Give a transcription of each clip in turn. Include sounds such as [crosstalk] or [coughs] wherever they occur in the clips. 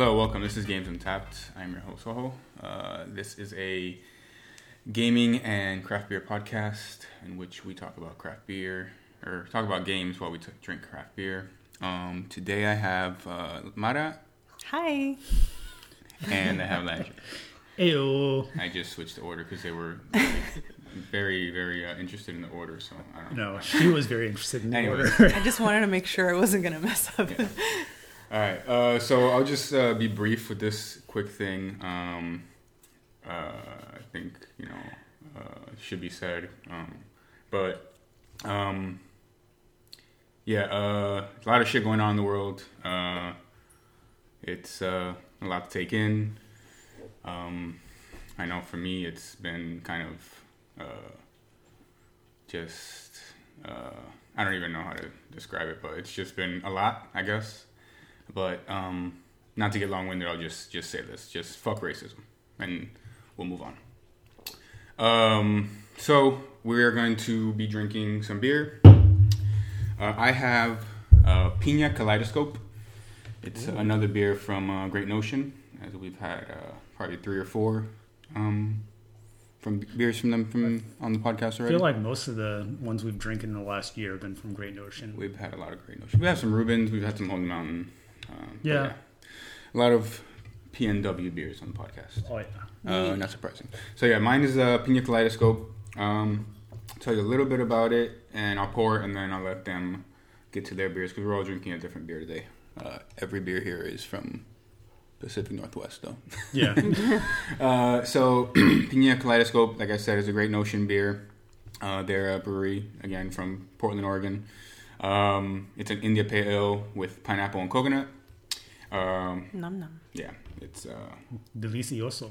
Hello, welcome. This is Games Untapped. I'm your host, Soho. Uh, this is a gaming and craft beer podcast in which we talk about craft beer or talk about games while we t- drink craft beer. Um, today I have uh, Mara Hi. and I have Landry. [laughs] Ew. I just switched the order because they were very, [laughs] very, very uh, interested in the order. So I don't know. No, she was very interested in the Anyway. order. I just wanted to make sure I wasn't going to mess up. Yeah. All right. Uh, so I'll just uh, be brief with this quick thing. Um, uh, I think you know uh, should be said, um, but um, yeah, uh, a lot of shit going on in the world. Uh, it's a lot to take in. Um, I know for me, it's been kind of just I don't even know how to describe it, but it's just been a lot, I guess. But um, not to get long winded, I'll just just say this: just fuck racism, and we'll move on. Um, so we're going to be drinking some beer. Uh, I have uh, Pina Kaleidoscope. It's another beer from uh, Great Notion, as we've had uh, probably three or four um, from beers from them from on the podcast already. I feel like most of the ones we've drank in the last year have been from Great Notion. We've had a lot of great Notion. We have some Reuben's. We've had some Holy Mountain. Um, but Yeah. a lot of PNW beers on the podcast. Oh yeah. Uh, not surprising. So yeah, mine is a Pina Kaleidoscope. Um, tell you a little bit about it, and I'll pour it, and then I'll let them get to their beers because we're all drinking a different beer today. Uh, every beer here is from Pacific Northwest, though. Yeah. [laughs] Uh, so [clears throat] Pina Kaleidoscope, like I said, is a great Notion beer. Uh, they're a brewery again from Portland, Oregon. Um, it's an India Pale Ale with pineapple and coconut. Um, Num num. yeah, it's uh, Delicioso.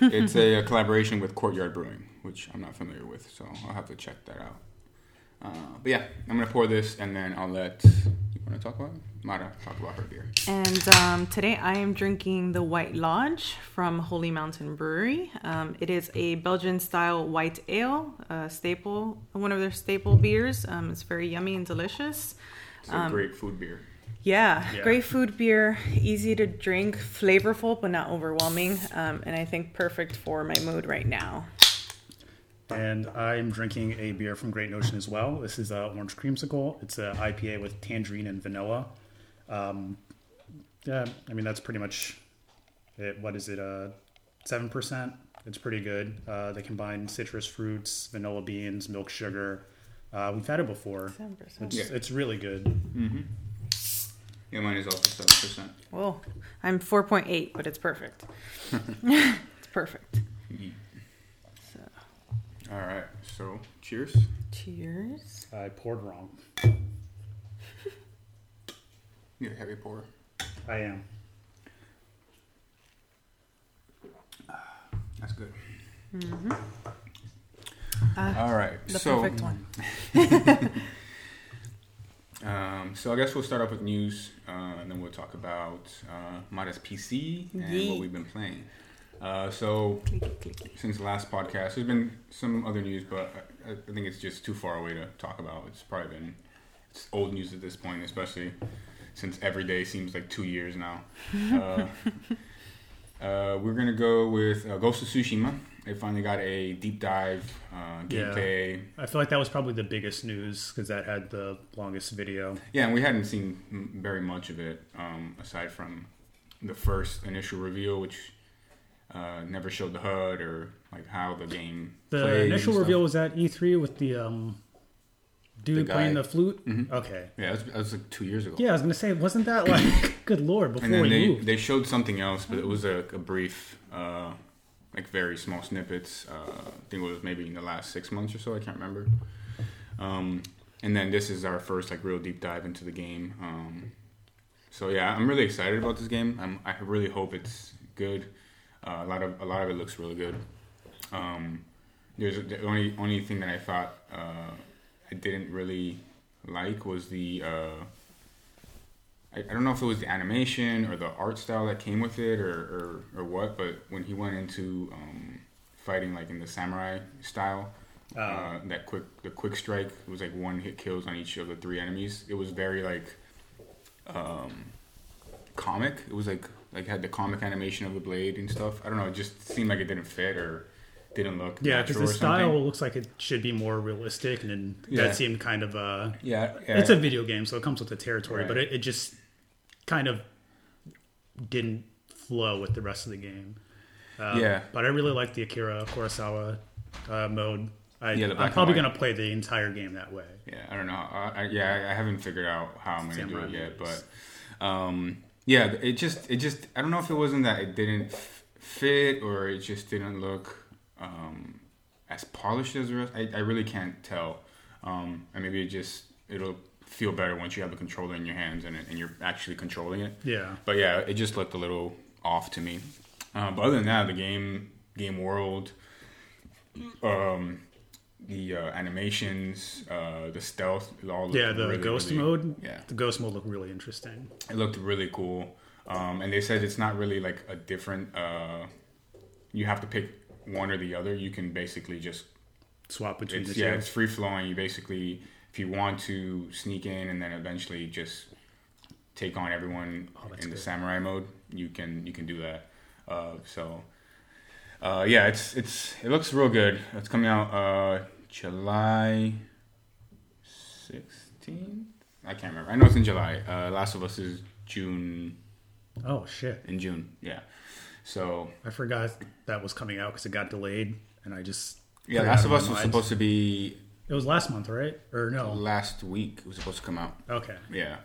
it's a, [laughs] collaboration with Courtyard Brewing, which I'm not familiar with, so I'll have to check that out. Uh, but yeah, I'm gonna pour this and then I'll let you want to talk about it? Mara talk about her beer. And um, today I am drinking the White Lodge from Holy Mountain Brewery. Um, it is a Belgian style white ale, a staple, one of their staple beers. Um, it's very yummy and delicious. It's a great food beer. Yeah, Yeah. great food beer, easy to drink, flavorful but not overwhelming, um, and I think perfect for my mood right now. And I'm drinking a beer from Great Notion as well. This is uh, Orange Creamsicle. It's an IPA with tangerine and vanilla. Um, yeah, I mean that's pretty much it. What is it? Uh, seven percent. It's pretty good. Uh, they combine citrus fruits, vanilla beans, milk sugar. Uh, we've had it before. 7%. It's, Yeah. it's really good. Yeah, mine is also seven percent. Well, I'm 4.8, but it's perfect. [laughs] it's perfect. So, All right, so cheers. cheers. I poured wrong. [laughs] You're a heavy pour. I am. That's good. Uh, All right, the so perfect one. [laughs] Um, so I guess we'll start off with news, uh, and then we'll talk about uh, Mara's PC and Yee. what we've been playing. Uh, so Clicky, clicky. since the last podcast, there's been some other news, but I, I think it's just too far away to talk about. It's probably been it's old news at this point, especially since every day seems like two years now. [laughs] uh, we're gonna go with uh, Ghost of Tsushima. They finally got a deep dive uh, Yeah. gameplay. I feel like that was probably the biggest news because that had the longest video. Yeah, and we hadn't seen very much of it um, aside from the first initial reveal, which uh, never showed the HUD or like how the game. The initial reveal was at E3 with the um, dude The playing the flute. Mhm. Okay. Yeah, that was, was like two years ago. Yeah, I was gonna say, wasn't that [coughs] like, good lord, before and then they, moved? they showed something else, but it was a, a brief, uh, like very small snippets. Uh, I think it was maybe in the last six months or so. I can't remember. Um, and then this is our first like real deep dive into the game. Um, so yeah, I'm really excited about this game. I'm, I really hope it's good. Uh, a lot of a lot of it looks really good. Um, there's the only only thing that I thought uh, I didn't really like was the uh, I, I don't know if it was the animation or the art style that came with it or, or, or what, but when he went into um, fighting like in the samurai style, Uh, uh, that quick the quick strike was like one hit kills on each of the three enemies. It was very like um, comic. It was like like had the comic animation of the blade and stuff. I don't know. It just seemed like it didn't fit or didn't look Yeah, because the style something. looks like it should be more realistic, and then Yeah. that seemed kind of uh Yeah, yeah. It's a video game, so it comes with the territory, but it, it just kind of didn't flow with the rest of the game. Um, Yeah. but I really like the Akira Kurosawa uh, mode. I, yeah, I'm probably going to play the entire game that way. Yeah, I don't know. I, I, yeah, I haven't figured out how I'm gonna do Samurai it yet, but um, yeah, it just, it just, I don't know if it wasn't that it didn't fit or it just didn't look um, as polished as the rest. I, I really can't tell, um, and maybe it just it'll feel better once you have the controller in your hands and, it, and you're actually controlling it. Yeah. But yeah, it just looked a little off to me. Um, but other than that, the game, game world, um, the uh, animations, uh, the stealth, it all looked Yeah, the really, ghost really- mode. Yeah, The ghost mode looked really interesting. it looked really cool. Um, and they said it's not really like a different. Uh, you have to pick one or the other. You can basically just Swap between the yeah, two. it's free flowing. You basically, if you want to sneak in and then eventually just take on everyone Oh, in the samurai mode, you can you can do that. Uh, so, uh, yeah, it's it's it looks real good. It's coming out uh, July sixteenth. I can't remember. I know it's in July. Uh, Last of Us is June Oh shit! in June. Yeah. So I forgot that was coming out because it got delayed, and I just yeah, Last of Us was mind. supposed to be It was last month, right? Or no? last week. It was supposed to come out. Okay. Yeah,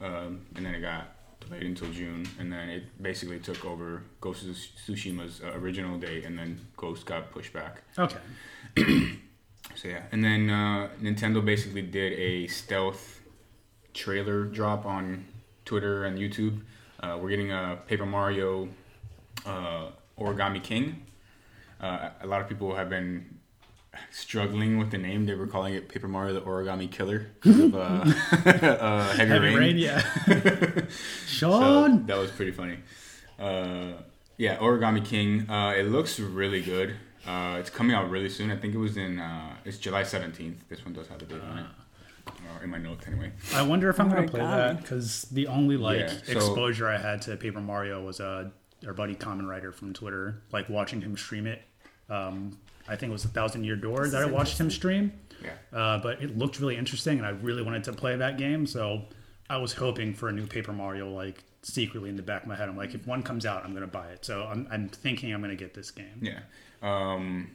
um, and then it got delayed until June, and then it basically took over Ghost of Tsushima's uh, original date, and then Ghost got pushed back. Okay. [clears throat] So yeah, and then uh, Nintendo basically did a stealth trailer drop on Twitter and YouTube. Uh, we're getting a Paper Mario uh, Origami King. Uh, a lot of people have been struggling with the name. They were calling it Paper Mario the Origami Killer because of uh, [laughs] uh, Heavy, Heavy Rain. rain, yeah. [laughs] So Sean. that was pretty funny. Uh, yeah, Origami King. Uh, it looks really good. Uh, it's coming out really soon. I think it was in uh, it's July seventeenth. This one does have the date on it, or in my notes anyway. I wonder if I'm gonna Origami. play that because the only like Yeah, so- exposure I had to Paper Mario was uh, our buddy Common Writer from Twitter, like watching him stream it. Um, I think it was a Thousand Year Door This that I watched him stream, Yeah, uh, but it looked really interesting, and I really wanted to play that game. So I was hoping for a new Paper Mario, like secretly in the back of my head. I'm like, if one comes out, I'm gonna buy it. So I'm, I'm thinking I'm gonna get this game. yeah. Um,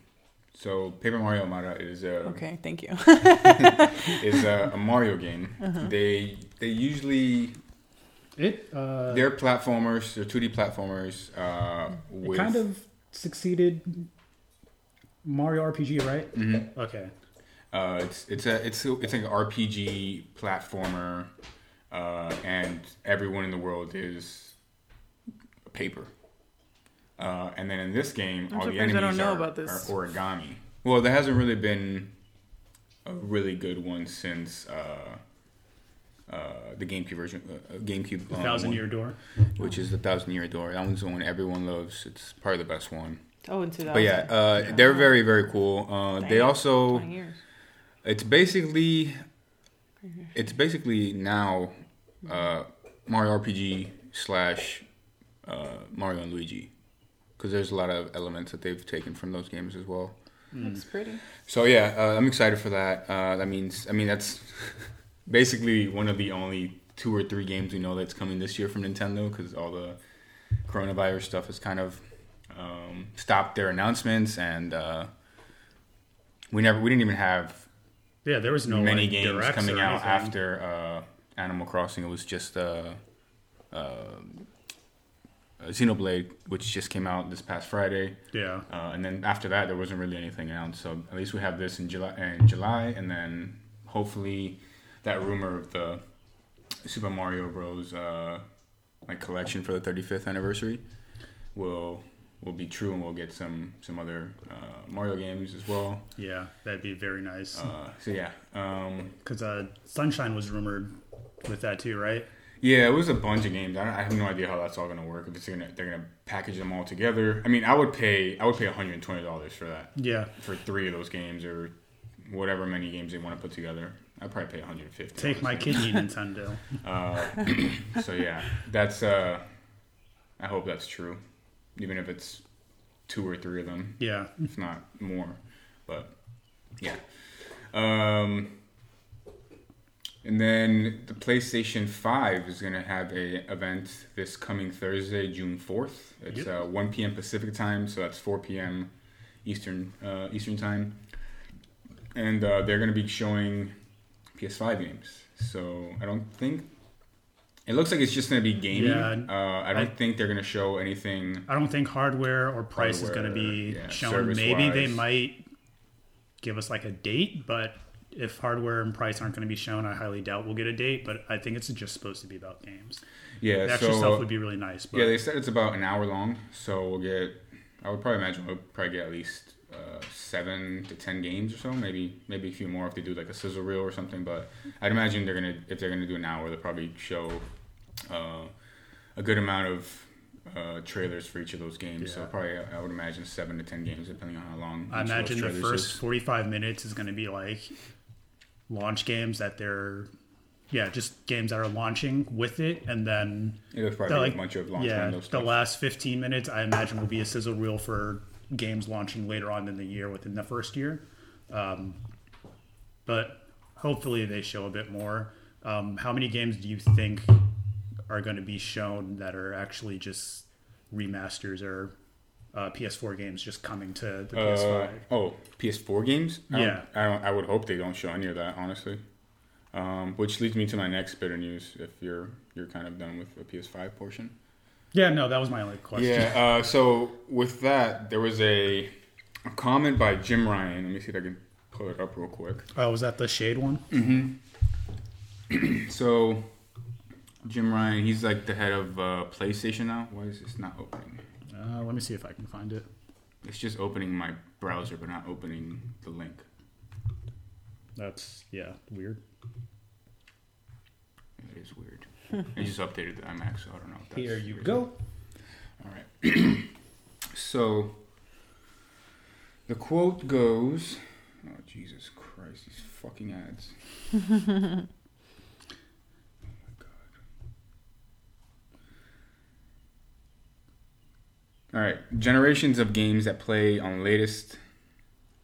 so Paper Mario Mara is a Okay, thank you. [laughs] is a, a Mario game. They they usually It uh, they're platformers. They're two D platformers. Uh, it with, kind of succeeded Mario RPG, right? Mhm. Okay. Uh, it's it's a it's a, it's like an RPG platformer, uh, and everyone in the world is paper. Uh, and then in this game, I'm all the surprised I enemies don't know are, about this. are origami. Well, there hasn't really been a really good one since uh, uh, the GameCube version, uh, uh, GameCube The uh, Thousand one, Year Door. which is the Thousand Year Door. That one's the one everyone loves. It's probably the best one. Oh, in 2000. But yeah, uh, they're very very cool. Uh, they also it's basically it's basically now uh, Mario RPG slash uh, Mario and Luigi because there's a lot of elements that they've taken from those games as well. Looks pretty. So yeah, uh, I'm excited for that. Uh, that means I mean that's [laughs] basically one of the only two or three games we know that's coming this year from Nintendo because all the coronavirus stuff has kind of um, stopped their announcements and uh, we never we didn't even have Yeah, there was no many like, games coming out anything. after uh, Animal Crossing. It was just uh, uh, Xenoblade, which just came out this past Friday, Yeah, uh, and then after that, there wasn't really anything announced. So at least we have this in July, in July, and then hopefully that rumor of the Super Mario Bros. Uh, like collection for the 35th anniversary will will be true, and we'll get some some other uh, Mario games as well. yeah, that'd be very nice. Uh, so yeah. Um, Because uh, Sunshine was rumored with that too, right? Yeah, it was a bunch of games. I, I have no idea how that's all gonna work. If it's gonna they're gonna package them all together. I mean, I would pay I would pay one hundred and twenty dollars for that Yeah, for three of those games or whatever many games they want to put together. I'd probably pay one hundred and fifty. take my kidney, [laughs] Nintendo. Uh, so yeah, that's uh, I hope that's true, even if it's two or three of them, Yeah. if not more. But yeah. Um, and then the PlayStation 5 is going to have a event this coming Thursday, June 4th. It's Yep. uh, 1 p.m. Pacific time, so that's 4 p.m. Eastern uh, Eastern time. And uh, they're going to be showing PS5 games. So I don't think it looks like it's just going to be gaming. Yeah, uh, I don't I- think they're going to show anything. I don't think hardware or price is going to be yeah, shown. Maybe they might give us like a date, but if hardware and price aren't going to be shown, I highly doubt we'll get a date. But I think it's just supposed to be about games. Yeah, The extra so stuff would be really nice. But Yeah, they said it's about an hour long, so we'll get. I would probably imagine we'll probably get at least uh, seven to ten games or so, maybe maybe a few more if they do like a sizzle reel or something. But I'd imagine they're gonna if they're gonna do an hour, they'll probably show uh, a good amount of uh, trailers for each of those games. So probably I would imagine seven to ten games depending on how long. I each of those imagine the first 45 minutes is to be like launch games that they're, yeah, just games that are launching with it. And then, Yeah, there's probably the, a like, bunch of launch yeah, the last 15 minutes, I imagine, will be a sizzle reel for games launching later on in the year within the first year. Um, but hopefully they show a bit more. Um, how many games do you think are going to be shown that are actually just remasters or uh, PS4 games just coming to the Uh, PS5? oh, PS4 games? I Yeah. Don't, I don't. I would hope they don't show any of that, honestly. Um, which leads me to my next bit of news. If you're you're kind of done with the PS5 portion. Yeah, no, that was my only question. Yeah. Uh, so with that, there was a, a comment by Jim Ryan. Let me see if I can pull it up real quick. Oh, was that the shade one? [clears throat] So Jim Ryan, he's like the head of uh, PlayStation now. Why is this not opening? Uh, let me see if I can find it. It's just opening my browser, but not opening the link. That's yeah, weird. It is weird. [laughs] I just updated the iMac, so I don't know. If that's Here you weird. go. All right. [clears throat] so the quote goes, "Oh Jesus Christ, these fucking ads." oh my god. All right, generations of games that play on latest,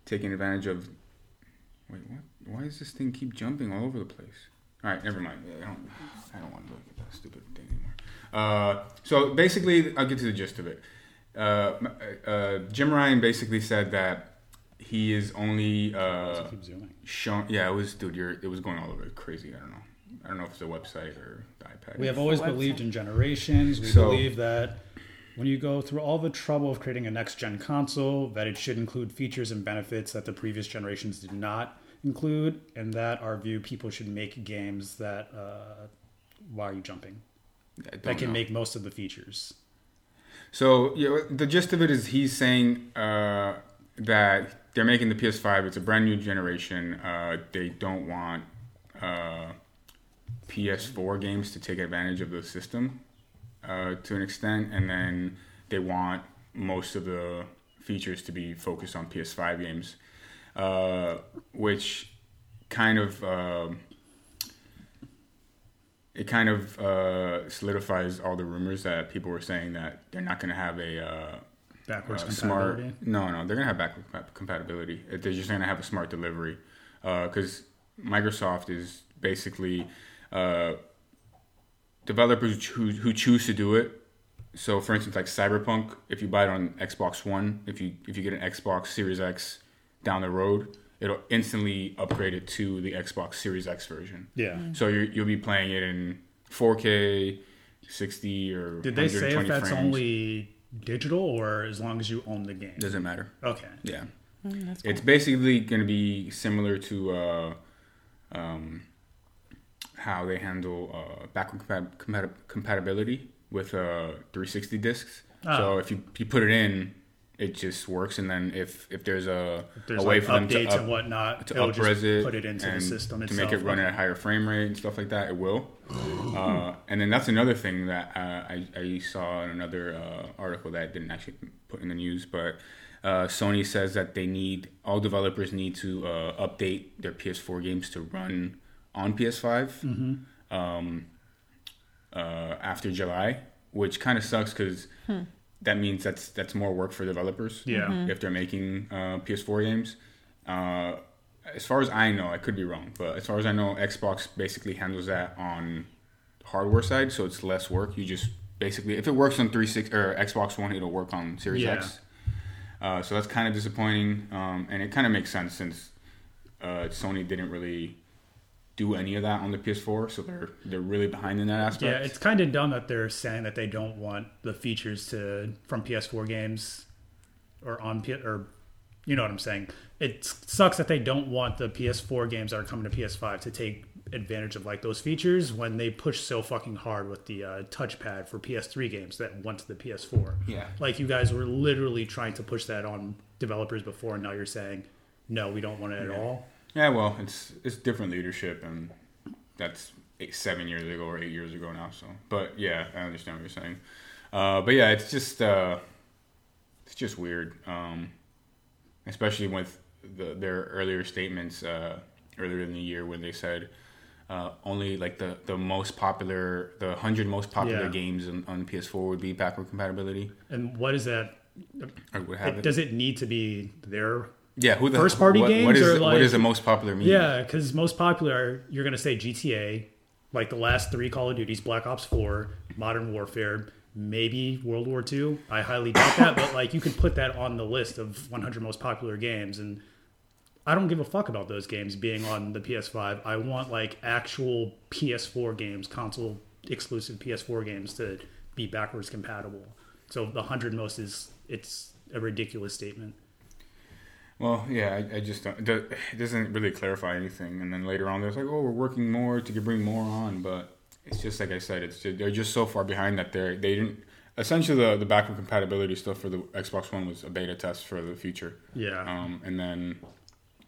taking advantage of. Wait, what? Why does this thing keep jumping all over the place? All right, never mind. I don't. I don't want to look at that stupid thing anymore. Uh, so basically, I'll get to the gist of it. Uh, uh, Jim Ryan basically said that he is only uh, shown. Yeah, it was, dude. You're, it was going all over crazy. I don't know. I don't know if it's a website or the iPad. We have always believed in generations. We So- believe that when you go through all the trouble of creating a next gen console, that it should include features and benefits that the previous generations did not include, and that our view people should make games that uh, why are you jumping? That can know. make most of the features. So yeah, the gist of it is he's saying uh, that they're making the PS5. It's a brand new generation. Uh, they don't want uh, PS4 games to take advantage of the system uh, to an extent, and then they want most of the features to be focused on PS5 games, uh, which kind of. um it kind of uh, solidifies all the rumors that people were saying that they're not going to have a uh, Backwards uh, smart. compatibility. No, no, they're going to have backwards compatibility. Uh, They're just going to have a smart delivery because Microsoft is basically uh, developers who who choose to do it. So, for instance, like Cyberpunk, if you buy it on Xbox One, if you if you get an Xbox Series X down the road, it'll instantly upgrade it to the Xbox Series X version. Yeah. So you you'll be playing it in 4K, 60 or Did they say if that's frames. only digital or as long as you own the game? Doesn't matter. Okay. Yeah, Mm, that's it's basically going to be similar to uh, um, how they handle uh, backward compat- compat- compatibility with uh, 360 discs. Ah. So if you you put it in, it just works, and then if if there's a, If there's a way like for them to updates up, and whatnot, to it'll upres just it, put it into the and system to itself. make it run at a higher frame rate and stuff like that. It will. [gasps] uh, and then that's another thing that uh, I, I saw in another uh, article that I didn't actually put in the news, but uh, Sony says that they need all developers need to uh, update their PS4 games to run on PS5 Mm-hmm. um, uh, after July. which kind of sucks because that means that's that's more work for developers. Yeah. Mhm. if they're making uh, PS4 games. Uh, as far as I know, I could be wrong, but as far as I know, Xbox basically handles that on hardware side, so it's less work. You just basically, if it works on 360 or Xbox One, it'll work on Series Yeah. X. Uh, so that's kind of disappointing, um, and it kind of makes sense since uh, Sony didn't really do any of that on the PS4, so they're they're really behind in that aspect. Yeah, it's kind of dumb that they're saying that they don't want the features to from PS4 games or on P or you know what I'm saying. It sucks that they don't want the PS4 games that are coming to PS5 to take advantage of like those features when they push so fucking hard with the uh, touchpad for PS3 games that went to the PS4. Yeah. like you guys were literally trying to push that on developers before, and now you're saying no, we don't want it at all. Yeah, well, it's it's different leadership, and that's eight, seven years ago or eight years ago now. So, but yeah, I understand what you're saying. Uh, but yeah, it's just uh, it's just weird, um, especially with the, their earlier statements uh, earlier in the year when they said uh, only like the, the most popular, the hundred most popular Yeah. games on, on PS4 would be backward compatibility. And what is that? Or would have It, it. does it need to be their yeah, who the first-party what, games What is or, like- is the most popular mean? Yeah, because most popular, you're going to say GTA, like the last three Call of Duties, Black Ops 4, Modern Warfare, maybe World War Two. I highly doubt that, but like you could put that on the list of 100 most popular games. And I don't give a fuck about those games being on the PS5. I want like actual PS4 games, console exclusive PS4 games to be backwards compatible. So the 100 most is, it's a ridiculous statement. Well, yeah, I, I just don't. It doesn't really clarify anything. And then later on, there's like, oh, we're working more to bring more on, but it's just like I said, it's just, they're just so far behind that they're they didn't. Essentially, the the backward compatibility stuff for the Xbox One was a beta test for the future. Yeah. Um, and then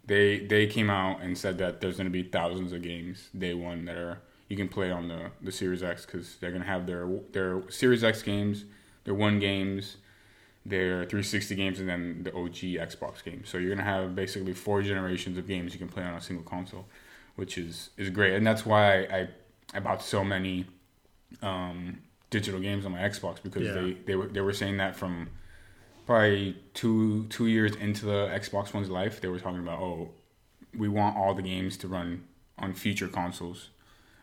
they they came out and said that there's going to be thousands of games day one that are you can play on the the Series X because they're going to have their their Series X games, their one games, their 360 games, and then the OG Xbox games. So you're going to have basically four generations of games you can play on a single console, which is is great, and that's why I I bought so many um, digital games on my Xbox because Yeah. they they were they were saying that from probably two two years into the Xbox One's life, they were talking about oh, we want all the games to run on future consoles,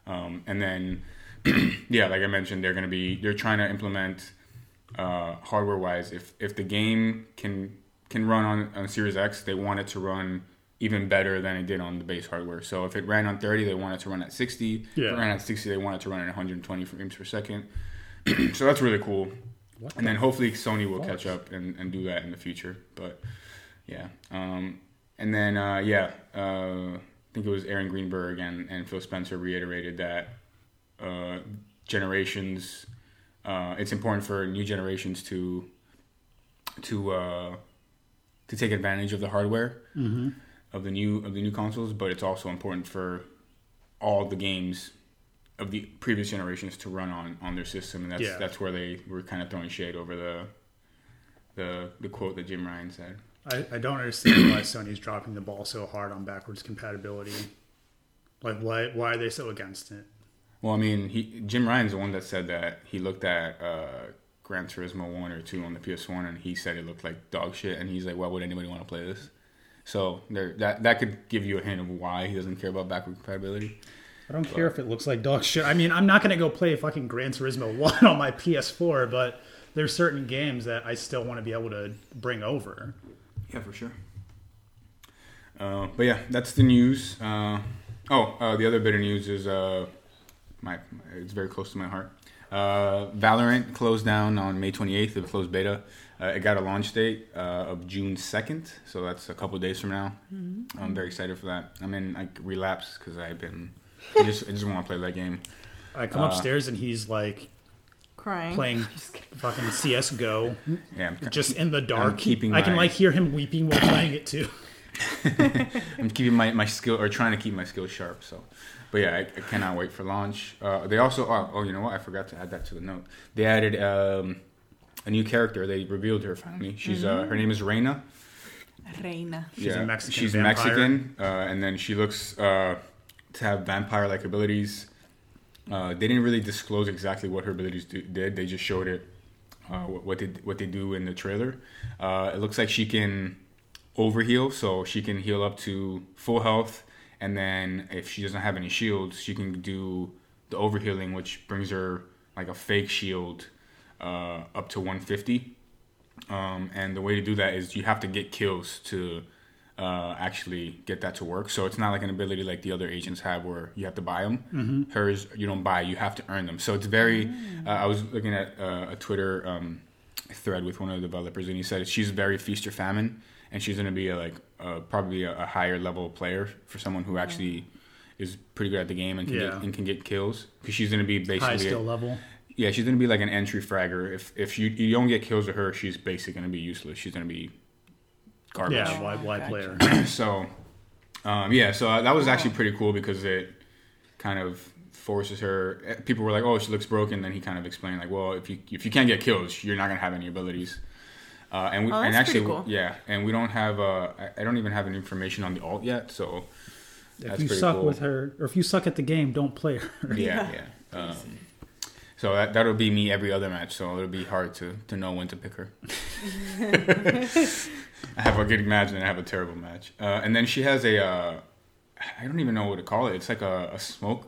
um, and then [clears throat] yeah, like I mentioned, they're gonna be they're trying to implement uh, hardware wise if if the game can can run on on Series X, they want it to run even better than it did on the base hardware. So if it ran on 30, they want it to run at 60. If Yeah. it ran at 60, they want it to run at 120 frames per second. [clears throat] so that's really cool. What And then hopefully Sony will catch up and, and do that in the future. But yeah. Um, and then, uh, yeah, uh, I think it was Aaron Greenberg and, and Phil Spencer reiterated that uh, generations, uh, it's important for new generations to to uh, to take advantage of the hardware Mm-hmm. of the new of the new consoles, but it's also important for all the games of the previous generations to run on on their system, and that's Yeah. that's where they were kind of throwing shade over the the the quote that Jim Ryan said. I, I don't understand why [clears throat] Sony's dropping the ball so hard on backwards compatibility. Like, why why are they so against it? Well, I mean, he Jim Ryan's the one that said that he looked at uh, Gran Turismo one or two on the PS One, and he said it looked like dog shit, and he's like, "Why would anybody want to play this?" So there, that that could give you a hint of why he doesn't care about backward compatibility. I don't care if it looks like dog shit. I mean, I'm not gonna go play fucking Gran Turismo [laughs] One on my PS4, but there's certain games that I still want to be able to bring over. Yeah, for sure. Uh, but yeah, that's the news. Uh, oh, uh, the other bit of news is uh, my it's very close to my heart. Uh, Valorant closed down on May 28th. It closed beta. Uh, it got a launch date uh, of June 2nd, so that's a couple days from now. I'm very excited for that. I'm in like relapse because I've been I just I just want to play that game. I come Uh, upstairs and he's like Crying. playing [laughs] fucking CS:GO, Yeah, I'm, just in the dark. keeping I can my- like hear him weeping while playing it too. [laughs] I'm keeping my, my skill or trying to keep my skills sharp. So, but yeah, I, I cannot wait for launch. Uh, they also oh, oh you know what I forgot to add that to the note. They added um, a new character. They revealed her finally. She's uh, her name is Reyna. Reyna. She's a Mexican She's vampire. Mexican, uh, and then she looks uh, to have vampire-like abilities. Uh, they didn't really disclose exactly what her abilities do, did. They just showed it uh, what what they what they do in the trailer. Uh, it looks like she can overheal, so she can heal up to full health, and then if she doesn't have any shields, she can do the overhealing, which brings her like a fake shield uh, up to 150. Um, and the way to do that is you have to get kills to uh, actually get that to work. So it's not like an ability like the other agents have where you have to buy them. Mm-hmm. Hers, you don't buy, you have to earn them. So it's very. Uh, I was looking at uh, a Twitter um, thread with one of the developers, and he said she's very feast or famine, and she's going to be a, like uh, probably a, a higher level player for someone who actually is pretty good at the game and can, Yeah. get, and can get kills because she's going to be basically High a- skill level. yeah, she's gonna be like an entry fragger. If if you you don't get kills with her, she's basically gonna be useless. She's gonna be garbage. Yeah, wide, wide player. [clears throat] so, um, yeah, so that was actually pretty cool because it kind of forces her. eh, People were like, "Oh, she looks broken." Then he kind of explained like, "Well, if you if you can't get kills, you're not gonna have any abilities." Uh, and we, Oh, and actually, cool. yeah, and we don't have. Uh, I- I don't even have any information on the alt yet. So If you suck cool. with her, or if you suck at the game, don't play her. [laughs] yeah, yeah. Um, so that that'll be me every other match. So it'll be hard to to know when to pick her. [laughs] [laughs] I have a good match and I have a terrible match. Uh, and then she has a uh, I don't even know what to call it. It's like a, a smoke,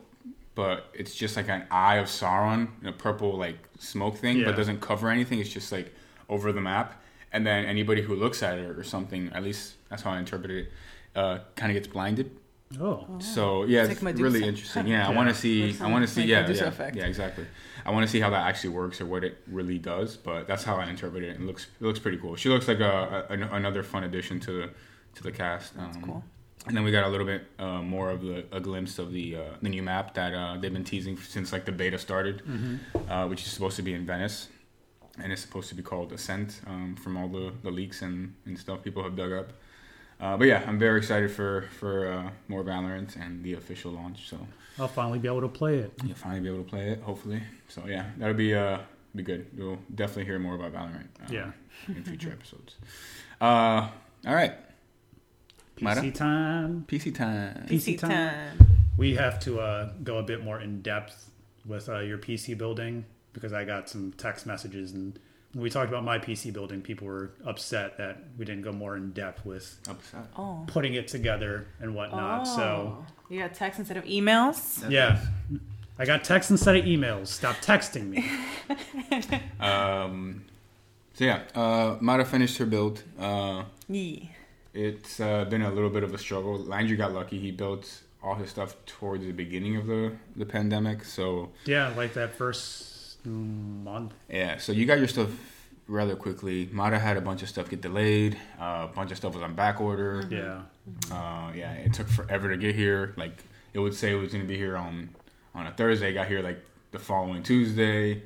but it's just like an eye of Sauron, a purple like smoke thing, Yeah. but doesn't cover anything. It's just like over the map. And then anybody who looks at it or something, at least that's how I interpret it, uh, kind of gets blinded. Oh, So yeah, It's it's, really interesting. Yeah, I [laughs] want to see. I want to see. like, yeah, Medusa yeah, effect. yeah, exactly. I want to see how that actually works or what it really does. But that's how I interpret it. It looks it looks pretty cool. She looks like a, a another fun addition to the to the cast. Um, That's cool. And then we got a little bit uh, more of the, a glimpse of the uh, the new map that uh, they've been teasing since like the beta started, uh, which is supposed to be in Venice, and it's supposed to be called Ascent um, from all the, the leaks and, and stuff people have dug up. Uh, but yeah, I'm very excited for for uh, more Valorant and the official launch. So I'll finally be able to play it. you'll finally be able to play it, hopefully. So yeah, that'll be uh be good. You'll definitely hear more about Valorant. uh, Yeah. in future [laughs] episodes. Uh, all right, Mara? PC time. PC time. PC PC time. time. We have to uh, go a bit more in depth with uh, your PC building because I got some text messages and when we talked about my PC building, people were upset that we didn't go more in depth with Upset. Oh. putting it together and whatnot. So Oh. you got text instead of emails. yeah, I got text instead of emails. Stop texting me. [laughs] Um, so yeah, uh, Mara finished her build. Uh, Yeah. it's uh, been a little bit of a struggle. Landry got lucky; he built all his stuff towards the beginning of the the pandemic. So Yeah, like that first month. yeah, so you got your stuff rather quickly. Mara had a bunch of stuff get delayed. Uh, a bunch of stuff was on back order. Yeah, Uh, yeah, it took forever to get here. Like it would say it was going to be here on on a Thursday. Got here like the following Tuesday.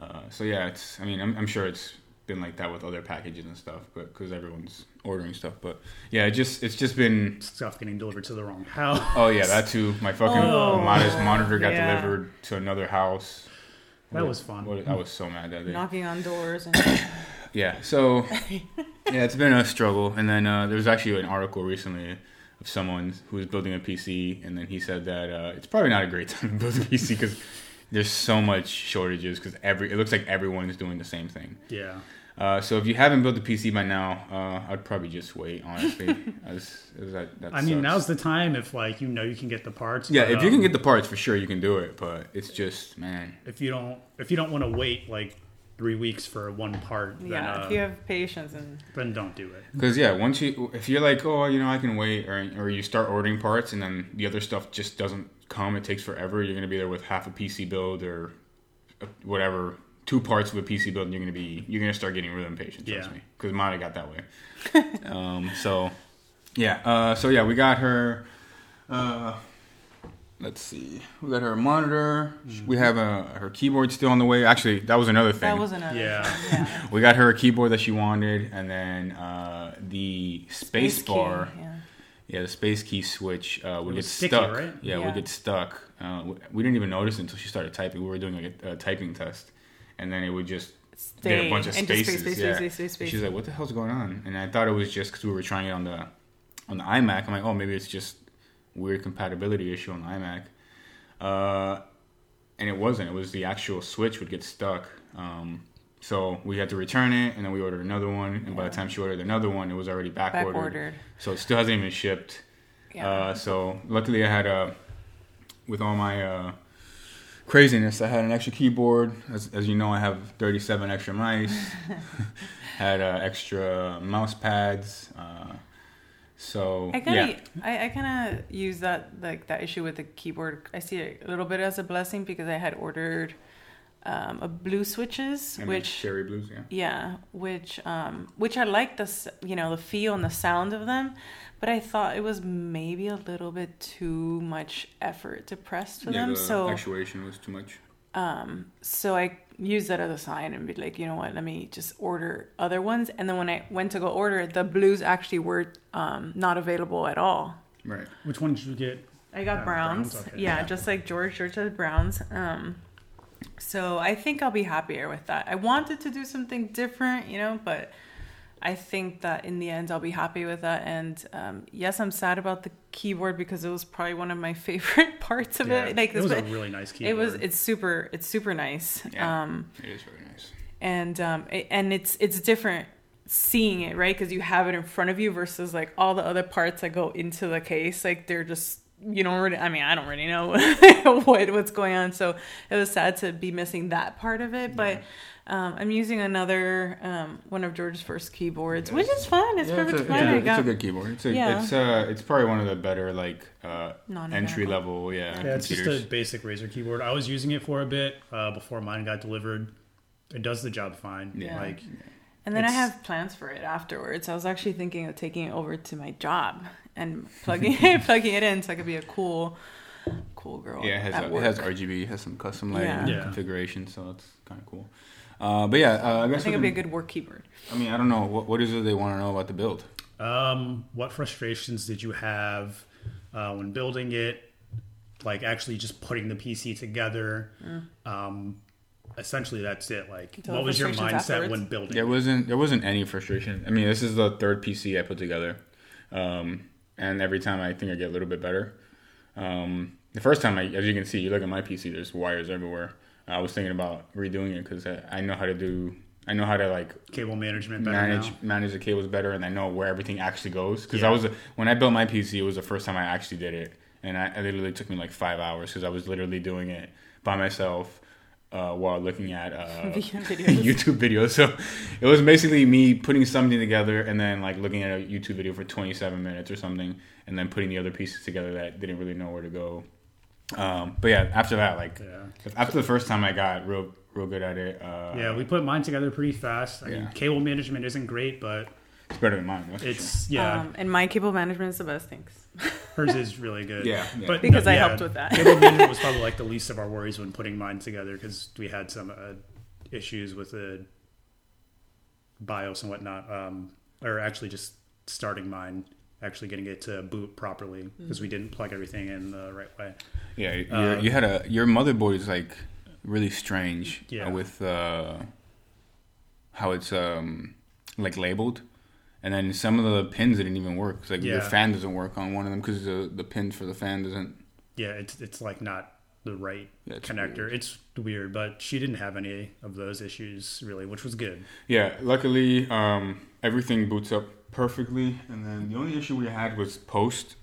Uh, so yeah, it's. I mean, I'm, I'm sure it's been like that with other packages and stuff, but because everyone's ordering stuff. But yeah, it just it's just been. stuff getting delivered to the wrong house. Oh yeah, that too. My fucking Oh, modest monitor got yeah. delivered to another house. That was fun. What, I was so mad that day. Knocking on doors and [coughs] Yeah, so [laughs] yeah, it's been a struggle. And then uh, there was actually an article recently of someone who was building a PC, and then he said that uh, it's probably not a great [laughs] time to build a PC because there's so much shortages because every it looks like everyone is doing the same thing. Yeah, Uh, so if you haven't built a PC by now, uh, I'd probably just wait. Honestly, [laughs] as, as that, that I mean sucks. now's the time if like you know you can get the parts. yeah. but, If you can um, get the parts, for sure you can do it. But it's just man, if you don't if you don't want to wait like three weeks for one part, then, yeah, uh, if you have patience and then don't do it. Because yeah, once you if you're like, oh, you know, I can wait, or or you start ordering parts and then the other stuff just doesn't come, it takes forever. You're gonna be there with half a PC build or uh, whatever, two parts of a PC build, and you're gonna be you're gonna start getting really impatient. Trust Yeah. me, because mine got that way. [laughs] um, so yeah, uh, so yeah, we got her. Uh, let's see, we got her monitor. We have uh, her keyboard still on the way. Actually, that was another thing. that was another. Yeah. thing, [laughs] yeah. We got her a keyboard that she wanted, and then uh, the space, key, bar. Yeah. Yeah, the space key switch uh, would get sticky, stuck. right? Yeah, Yeah. would get stuck. Uh, we- we didn't even notice until she started typing. We were doing like a, a typing test, and then it would just get Stay a bunch of spaces. space, space, yeah. space, space, space. She's like, "What the hell's going on?" And I thought it was just because we were trying it on the on the iMac. I'm like, "Oh, maybe it's just weird compatibility issue on the iMac." Uh, and it wasn't. It was the actual switch would get stuck. Um, so we had to return it, and then we ordered another one. And by the time she ordered another one, it was already back, ordered. ordered. So it still hasn't even shipped. Yeah. Uh, so luckily, I had a with all my uh, craziness. I had an extra keyboard. As, as you know, I have 37 extra mice. [laughs] had uh, extra mouse pads. Uh, so I kind yeah, of, I, I kind of use that like that issue with the keyboard. I see it a little bit as a blessing because I had ordered um, a blue switches, And which cherry blues. Yeah. yeah, which um, which I like the you know the feel and the sound of them, but I thought it was maybe a little bit too much effort to press for yeah, them. the So actuation was too much. um, so I used that as a sign and be like, you know what, let me just order other ones. And then when I went to go order it, the blues actually were um, not available at all. Right. Which one did you get? I got Uh, browns. browns, okay. Yeah, Yeah. just like George. George has browns. Um, so I think I'll be happier with that. I wanted to do something different, you know, but I think that in the end I'll be happy with that. And um, yes, I'm sad about the keyboard because it was probably one of my [laughs] favorite parts of Yeah, it. Like it was a really nice keyboard. it was. It's super. It's super nice. Yeah. Um, It is very nice. and um it, and it's it's different seeing it right because you have it in front of you versus like all the other parts that go into the case like they're just you don't really i mean i don't really know [laughs] what what's going on so it was sad to be missing that part of it but um i'm using another um one of george's first keyboards which is fun it's Yeah, perfect it's, a, fun yeah, I it's a good keyboard. It's a, Yeah. it's uh it's probably one of the better like uh Non-identical. entry level yeah, Yeah, it's just a basic Razer keyboard. I was using it for a bit uh, before mine got delivered. It does the job fine. Yeah. Like And then I have plans for it afterwards. I was actually thinking of taking it over to my job and [laughs] plugging it, [laughs] plugging it in so I could be a cool, cool girl. yeah, it has, at a, it has RGB, it has some custom lighting Yeah. Yeah. configuration, so it's kind of cool. Uh, but yeah, uh, I I think it'd be a good work keyboard. I mean, I don't know what what is it they want to know about the build. Um, what frustrations did you have uh, when building it? Like actually just putting the PC together. Um, essentially, that's it. Like, Until what was your mindset afterwards. when building? It? There wasn't there wasn't any frustration. I mean, this is the third PC I put together, um, and every time I think I get a little bit better. Um, the first time, I, as you can see, you look at my PC, there's wires everywhere. I was thinking about redoing it because I, I know how to do. I know how to like Cable management better manage now. manage the cables better, and I know where everything actually goes. Because I Yeah. was when I built my PC, it was the first time I actually did it, and I, it literally took me like five hours because I was literally doing it by myself uh, while looking at uh, [laughs] [laughs] Videos. YouTube videos. So it was basically me putting something together and then like looking at a YouTube video for 27 minutes or something, and then putting the other pieces together that didn't really know where to go. Um, but yeah, after that, like Yeah. after the first time, I got real real good at it. Uh, Yeah, we put mine together pretty fast. I mean, cable management isn't great, but it's better than mine. That's for sure. it's yeah, Um, and my cable management is the best things [laughs] hers is really good. Yeah, yeah. but because no, I yeah, helped with that. cable management [laughs] was probably like the least of our worries when putting mine together because we had some uh, issues with the BIOS and whatnot, um, or actually just starting mine, actually getting it to boot properly because we didn't plug everything in the right way. Yeah, you Uh, you had a your motherboard is like really strange Yeah. with uh, how it's um, like labeled, and then some of the pins didn't even work. It's like the Yeah. fan doesn't work on one of them because the the pin for the fan doesn't. Yeah, it's it's like not the right Yeah, it's connector. weird. It's weird, but she didn't have any of those issues really, which was good. Yeah, luckily um, everything boots up perfectly, and then the only issue we had was post.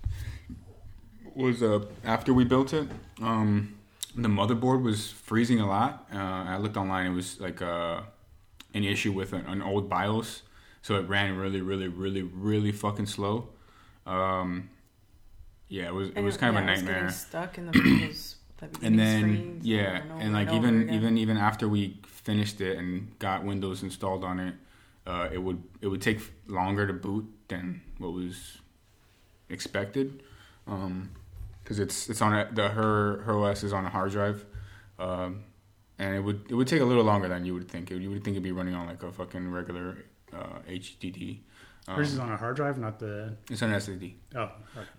Was uh, after we built it, um, the motherboard was freezing a lot. Uh, I looked online; it was like uh, an issue with an, an old BIOS, so it ran really, really, really, really fucking slow. Um, yeah, it was it And was kind of yeah, a I was nightmare. stuck in the [clears throat] And then yeah, over and like over even again. even even after we finished it and got Windows installed on it, uh, it would it would take longer to boot than what was expected. Um, because it's it's on a, the her her OS is on a hard drive, um, and it would it would take a little longer than you would think. It, you would think it'd be running on like a fucking regular uh, HDD. Um, Hers is on a hard drive, not the. it's on SSD. Oh,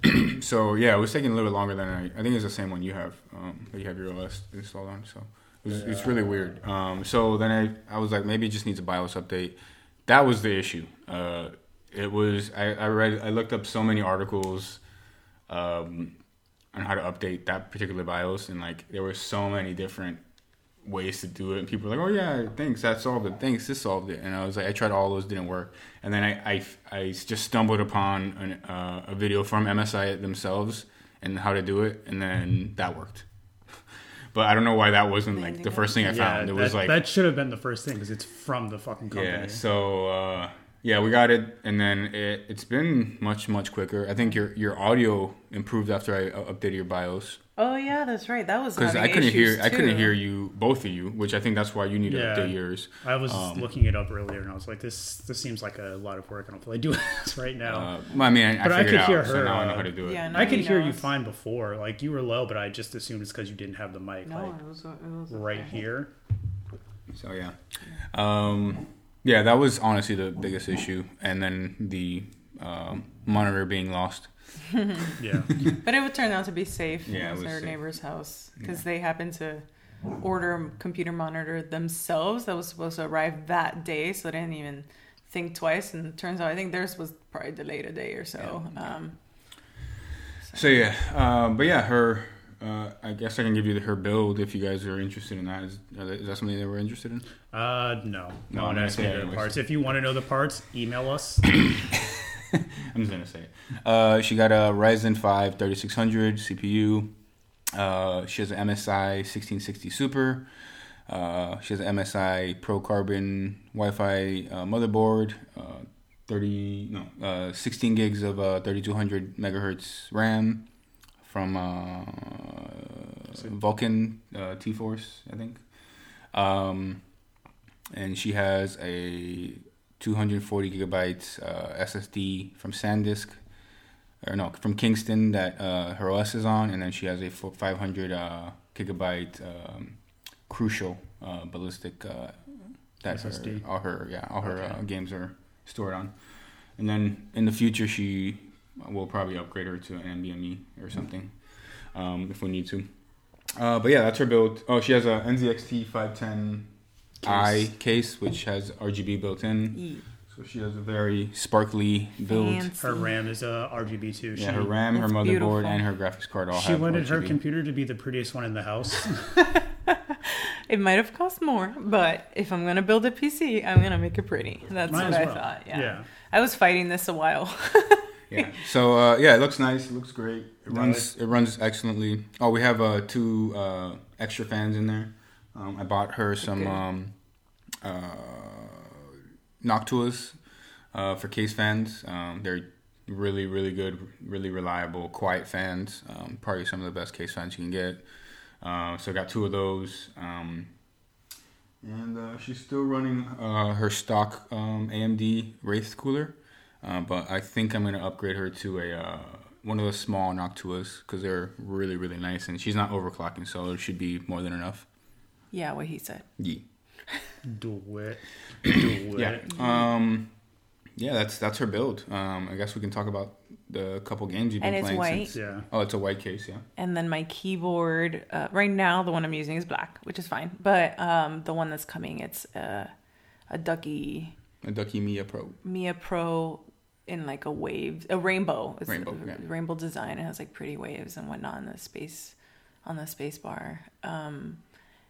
okay. [clears throat] So yeah, it was taking a little bit longer than I. I think it's the same one you have. Um, that you have your OS installed on. So it was, it's really weird. Um, so then I I was like maybe it just needs a BIOS update. That was the issue. Uh, it was I, I read I looked up so many articles. Um, on how to update that particular BIOS, and like there were so many different ways to do it. And people were like, "Oh yeah, thanks, that solved it. Thanks, this solved it." And I was like, I tried all those, didn't work. And then I I, I just stumbled upon an, uh, a video from MSI themselves and how to do it, and then that worked. [laughs] But I don't know why that wasn't like the first thing I Yeah, found. It that, was like that should have been the first thing because it's from the fucking company. yeah. So uh, yeah, we got it, and then it, it's been much much quicker. I think your your audio improved after I uh, updated your BIOS Oh yeah, that's right. That was because I couldn't hear issues, I couldn't hear you both of you, which I think that's why you need to Yeah. update yours. I was Um, looking it up earlier and I was like, this this seems like a lot of work. I don't feel like doing [laughs] this right now. Uh, well, I mean, I, I But I figured could it out, hear so her, now I know uh, how to do it. Yeah, no, I could he hear you fine before. Like you were low, but I just assumed it's because you didn't have the mic No, like it was, it was right okay. here. So yeah, um, yeah, that was honestly the biggest issue, and then the um, monitor being lost. [laughs] Yeah. But it would turn out to be safe. Yeah, it it was was their safe. neighbor's house because they happened to order a computer monitor themselves that was supposed to arrive that day, so they didn't even think twice. And it turns out, I think theirs was probably delayed a day or so. Um, So yeah, um, but yeah, her. Uh, I guess I can give you her build if you guys are interested in that. Is, they- is that something that we're interested in? Uh, no, No, no one I'm asked me the parts. If you want to know the parts, email us. [coughs] [coughs] [laughs] I'm just gonna say it. Uh, she got a Ryzen 5 3600 CPU. Uh, she has an MSI 1660 Super. Uh, she has an MSI Pro Carbon Wi-Fi uh, motherboard. Uh, 30 no uh, 16 gigs of uh, 3200 megahertz RAM from uh, Vulcan uh, T-Force, I think. Um, and she has a 240 gigabytes uh, SSD from SanDisk, or no, from Kingston that uh, her OS is on, and then she has a 500 uh, gigabyte um, Crucial uh, ballistic uh, that her, all her yeah all her uh, Okay. games are stored on, and then in the future she will probably upgrade her to an NVMe or something um, if we need to. Uh, but yeah, that's her build. Oh, she has a NZXT 510 i case which has RGB built in. Ye- So she has a very sparkly build. fancy. Her RAM is a RGB too. Yeah, she, her RAM, her motherboard, beautiful. and her graphics card all She have wanted her computer to be the prettiest one in the house. [laughs] [laughs] It might have cost more, but if I'm gonna build a PC, I'm gonna make it pretty. That's Might what as I thought. Yeah. Yeah. I was fighting this a while. [laughs] Yeah. So uh, yeah, it looks nice. It looks great. It No, runs. It runs excellently. Oh, we have uh, two uh, extra fans in there. Um, I bought her some Good. um, uh, Noctuas uh, for case fans. Um, they're really, really good, really reliable, quiet fans. Um, probably some of the best case fans you can get. Uh, so I got two of those. Um, and uh, she's still running uh, her stock um, AMD Wraith cooler. Uh, but I think I'm gonna upgrade her to a uh, one of the small Noctuas because they're really really nice and she's not overclocking, so it should be more than enough. Yeah, what he said. Yeah, Do it. [clears throat] Do it. yeah, um, yeah. That's that's her build. Um, I guess we can talk about the couple games you've been And it's playing. white. Since, Yeah. oh, it's a white case. Yeah. And then my keyboard, uh, right now, the one I'm using is black, which is fine. But um, the one that's coming, it's uh, a Ducky A Ducky Miya Pro. Miya Pro in like a wave, a rainbow. It's Rainbow, a, yeah. rainbow design. It has like pretty waves and whatnot on the space, on the space bar. Um,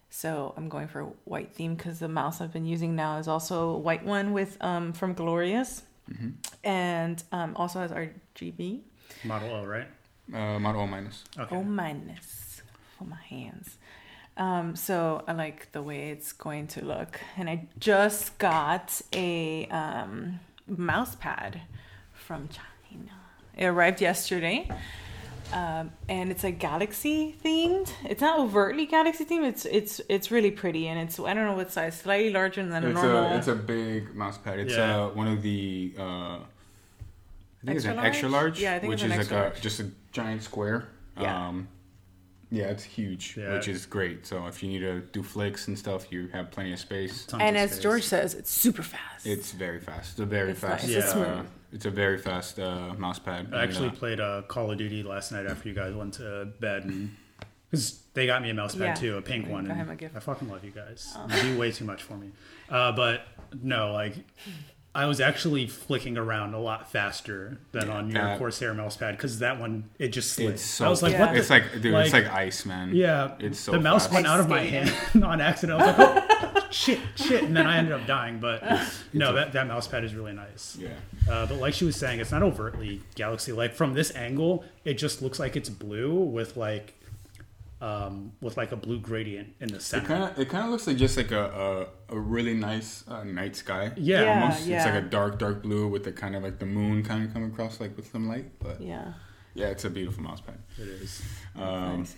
so I'm going for a white theme because the mouse I've been using now is also a white one with um, from Glorious, Mm-hmm. and um, also has RGB. Model O, right? Uh, Model O minus. Okay. Oh minus for my hands. Um, so I like the way it's going to look, and I just got a um, mouse pad from China. It arrived yesterday, um, and it's a galaxy themed. It's not overtly galaxy themed. It's it's it's really pretty, and it's I don't know what size, slightly larger than a It's normal. a it's a big mouse pad. It's Yeah. uh, one of the uh, I think it's an large? extra large. Yeah, I think which it's is an like extra a just a giant square. Yeah. Um, yeah, it's huge, Yeah. which is great. So if you need to do flicks and stuff, you have plenty of space. Tons and of as space. George says, it's super fast. It's very fast. It's a very It's fast. nice. It's uh, smooth. It's a very fast uh, mouse pad. I actually And, uh, played uh, Call of Duty last night after you guys went to bed, and [laughs] because they got me a mouse pad Yeah. too, a pink I one. got and him a gift. I fucking love you guys. You do way too much for me. Uh, but no, like I was actually flicking around a lot faster than on your that- Corsair mouse pad because that one it just slid. It's so. I was like, Yeah. what? The, it's like, dude, it's like- like ice, man. yeah, It's so the mouse fast. went out of my hand [laughs] on accident. I was like, oh, [laughs] [laughs] shit, shit, and then I ended up dying. But [laughs] no, that that mouse pad is really nice. Yeah. Uh, but like she was saying, it's not overtly galaxy. Like from this angle, it just looks like it's blue with like um, with like a blue gradient in the It center. kind of it kind of looks like just like a a, a really nice uh, night sky. yeah, Yeah. Almost, it's like a dark dark blue with the kind of like the moon kind of coming across like with some light. But yeah, Yeah. it's a beautiful mouse pad. it is. Um, Nice.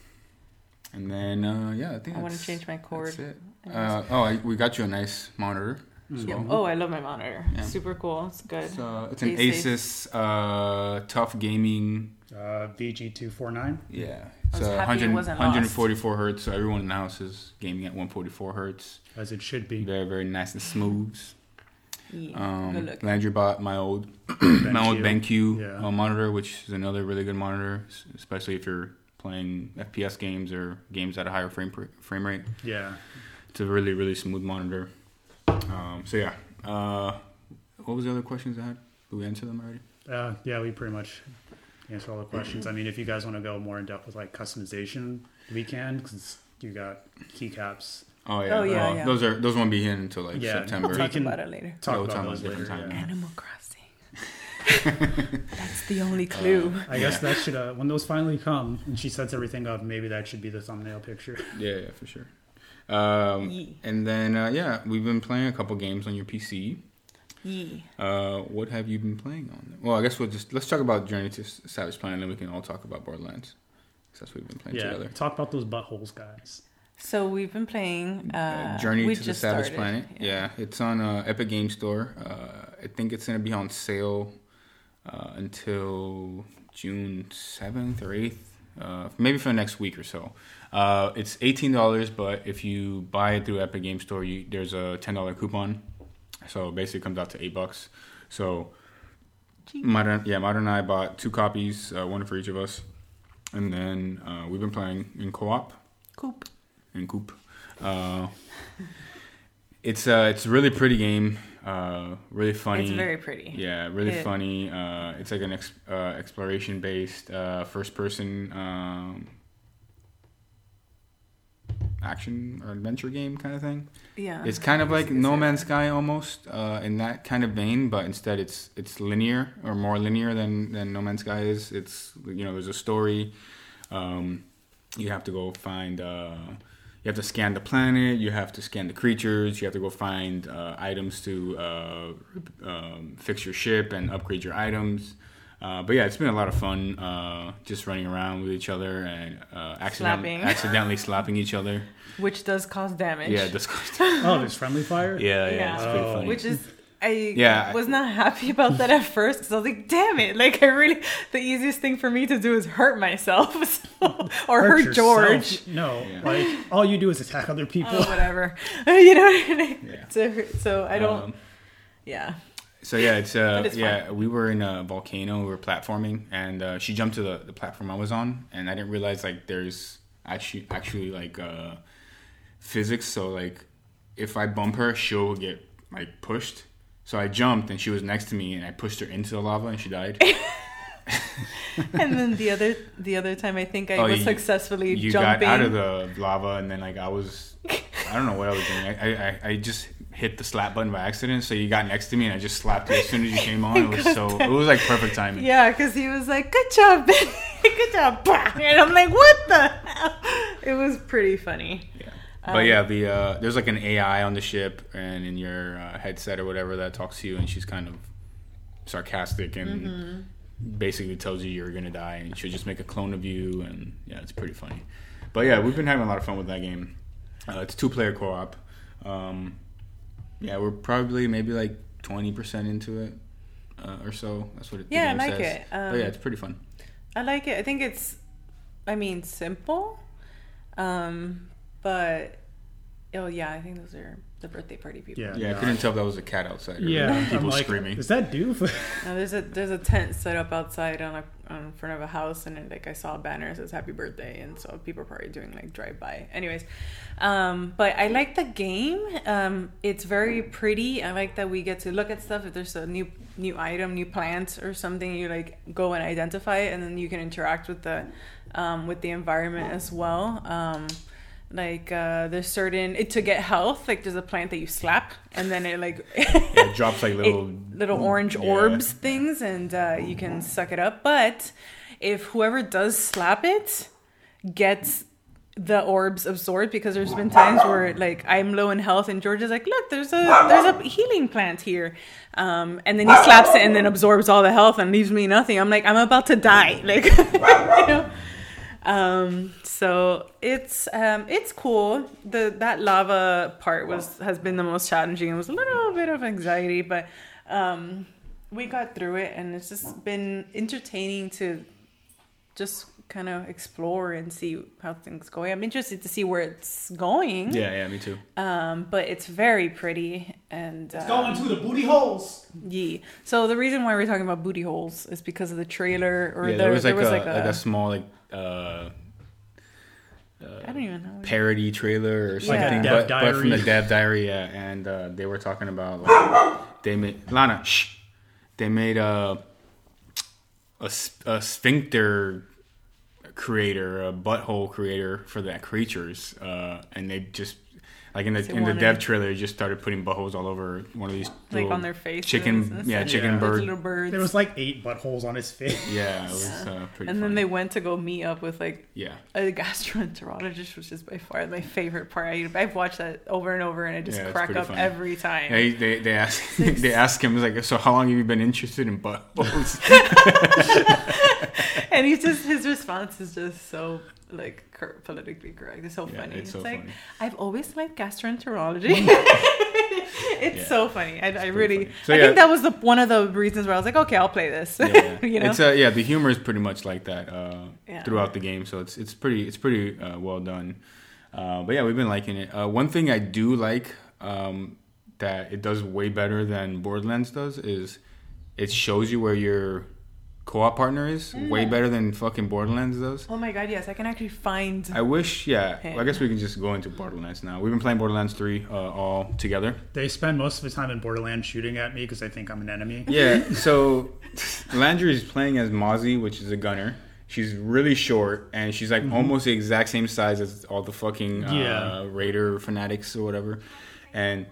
And then uh, yeah, I think I wanna change my cord. That's it. Uh, oh, I, we got you a nice monitor as Yeah. well. Oh, I love my monitor. Yeah. Super cool. It's good. It's, uh, it's an Asus. Asus uh, TUF Gaming. Uh, VG249. Yeah, I it's was happy it 100, wasn't 144 hertz. So everyone in the house is gaming at 144 hertz. As it should be. Very very nice and smooth. Yeah. Um, look. Landry bought my old my old BenQ. BenQ Yeah. uh, monitor, which is another really good monitor, especially if you're playing FPS games or games at a higher frame frame rate. Yeah. It's a really really smooth monitor. Um, so yeah, uh, what was the other questions I had? Did we answer them already? Uh, yeah, we pretty much answered all the questions. I mean, if you guys want to go more in depth with like customization, we can because you got keycaps. Oh yeah, Oh, yeah, Well, yeah. those are those won't be in until like Yeah. September. We Talk can about it later. Talk about time those is different later. time. Animal Crossing. [laughs] That's the only clue. I guess that should uh, when those finally come and she sets everything up, maybe that should be the thumbnail picture. Yeah, yeah, for sure. Um, Yee. and then uh, yeah, we've been playing a couple games on your PC. Yee. Uh, what have you been playing on? Well, I guess we'll just let's talk about Journey to Savage Planet, and then we can all talk about Borderlands. 'Cause that's what we've been playing Yeah, together. talk about those buttholes, guys. So we've been playing uh, Uh, Journey to the Savage started. Planet. Yeah. it's on uh, Epic Game Store. Uh, I think it's gonna be on sale uh, until June seventh or eighth, uh, maybe for the next week or so. Uh, it's eighteen dollars, but if you buy it through Epic Game Store, you, there's a ten dollar coupon. So basically, it comes out to eight bucks. So Modern, yeah, Modern and I bought two copies, uh, one for each of us, and then uh, we've been playing in co-op Coop. in Coop. Uh, [laughs] it's uh, it's a really pretty game. Uh, really funny. It's very pretty. Yeah, really Yeah. funny. Uh, it's like an ex- uh, exploration based uh, first person um, action or adventure game kind of thing. Yeah. It's kind of like No Man's. Sky almost uh, in that kind of vein, but instead it's it's linear or more linear than than No Man's Sky is. It's you know there's a story. Um, you have to go find. You have to scan the planet. You have to scan the creatures. You have to go find uh, items to uh, um, fix your ship and upgrade your items. Uh, but yeah, it's been a lot of fun uh, just running around with each other and uh, accidentally, Slapping. [laughs] accidentally slapping each other. Which does cause damage. Yeah, disgusting. [laughs] Oh, there's friendly fire. Yeah, yeah, Yeah. it's pretty Oh. funny. Which is I Yeah. was not happy about that at first because I was like, damn it! Like I really, the easiest thing for me to do is hurt myself [laughs] so, [laughs] or hurt, yourself. George. No, Yeah. like all you do is attack other people. Oh, whatever. [laughs] you know, what I mean? Yeah. so, so I don't. Um, yeah. So yeah, it's uh, it's yeah. We were in a volcano. We were platforming, and uh, she jumped to the, the platform I was on, and I didn't realize like there's actually actually like uh, physics. So like, if I bump her, she'll get like pushed. So I jumped, and she was next to me, and I pushed her into the lava, and she died. [laughs] And then the other the other time, I think I Oh, was you- successfully you jumping. got out of the lava, and then like I was, I don't know what I was doing. I, I, I just hit the slap button by accident. So you got next to me, and I just slapped you as soon as you came [laughs] on. It was so it was like perfect timing. Yeah, because he was like, "Good job, [laughs] Good job," and I'm like, "What the hell?" It was pretty funny. But yeah, the uh, there's like an AI on the ship and in your uh, headset or whatever that talks to you, and she's kind of sarcastic and basically tells you you're gonna die, and she'll just make a clone of you, and yeah, it's pretty funny. But yeah, we've been having a lot of fun with that game. Uh, it's two player co op. Um, yeah, we're probably maybe like twenty percent into it uh, or so. That's what it, Yeah, I like says. it. but Um, yeah, it's pretty fun. I like it. I think it's, I mean, simple, um, but oh yeah, I think those are the birthday party people. Yeah. Yeah, I couldn't tell if that was a cat outside. Or Yeah, people like, screaming. Is that Doof? [laughs] No, there's a there's a tent set up outside on a on front of a house, and it, like I saw a banner that says "Happy Birthday," and so people are probably doing like drive by. Anyways, um, but I like the game. Um, it's very pretty. I like that we get to look at stuff. If there's a new new item, new plant or something, you like go and identify it, and then you can interact with the um, with the environment as well. Um, like uh, there's certain it to get health. Like there's a plant that you slap, and then it like Yeah, it drops like little. [laughs] it- little orange yeah. orbs things and uh, you can suck it up but if whoever does slap it gets the orbs absorbed because there's been times where like I'm low in health and George is like, look, there's a there's a healing plant here, um, and then he slaps it and then absorbs all the health and leaves me nothing. I'm like, I'm about to die, [laughs] like, [laughs] you know. Um, so it's um, it's cool. The that lava part was has been the most challenging. It was a little bit of anxiety, but um, we got through it, and it's just been entertaining to just kind of explore and see how things go. I'm interested to see where it's going. Yeah, yeah, me too. Um, but it's very pretty and uh, Going to the booty holes. yeah. So the reason why we're talking about booty holes is because of the trailer, or yeah, there, there was like, there was a, like like a, a small like uh, I don't even know. parody trailer or Like a something, Dev but, but from the Diary. Dev Diary, yeah, and uh, they were talking about like, they made Lana, shh, they made a, a a, sphincter creator, a butthole creator for that creatures, uh, and they just like in the They in the Dev trailer, they just started putting buttholes all over one of these like little on their face. chicken, yeah, chicken Yeah. Bird, little birds. There was like eight buttholes on his face. yeah, it was uh, [laughs] pretty. and then they went to go meet up with like yeah. a gastroenterologist, which is by far my favorite part. I, I've watched that over and over, and I just Yeah, crack up funny. every time. Yeah, they they ask [laughs] [laughs] they ask him like, so how long have you been interested in buttholes? and he's just his response is just so like cor- politically correct. It's so Yeah, funny. it's so like funny. I've always liked gastroenterology. [laughs] it's Yeah. so funny. I, I really. So, I yeah. think that was the one of the reasons where I was like, okay, I'll play this. yeah, [laughs] you know, it's uh, yeah, the humor is pretty much like that uh, throughout the game, so it's it's pretty it's pretty uh, well done. Uh, but yeah, we've been liking it. Uh, one thing I do like um, that it does way better than Borderlands does is it shows you where your co-op partner is way better than fucking Borderlands does. oh my god, yes, I can actually find. I wish, yeah. Hey. Well, I guess we can just go into Borderlands now. We've been playing Borderlands three uh, all together. They spend most of the time in Borderlands shooting at me because they think I'm an enemy. Yeah, [laughs] so Landry is playing as Mozzie, which is a gunner. She's really short, and she's like almost the exact same size as all the fucking uh, Yeah. Raider fanatics or whatever. And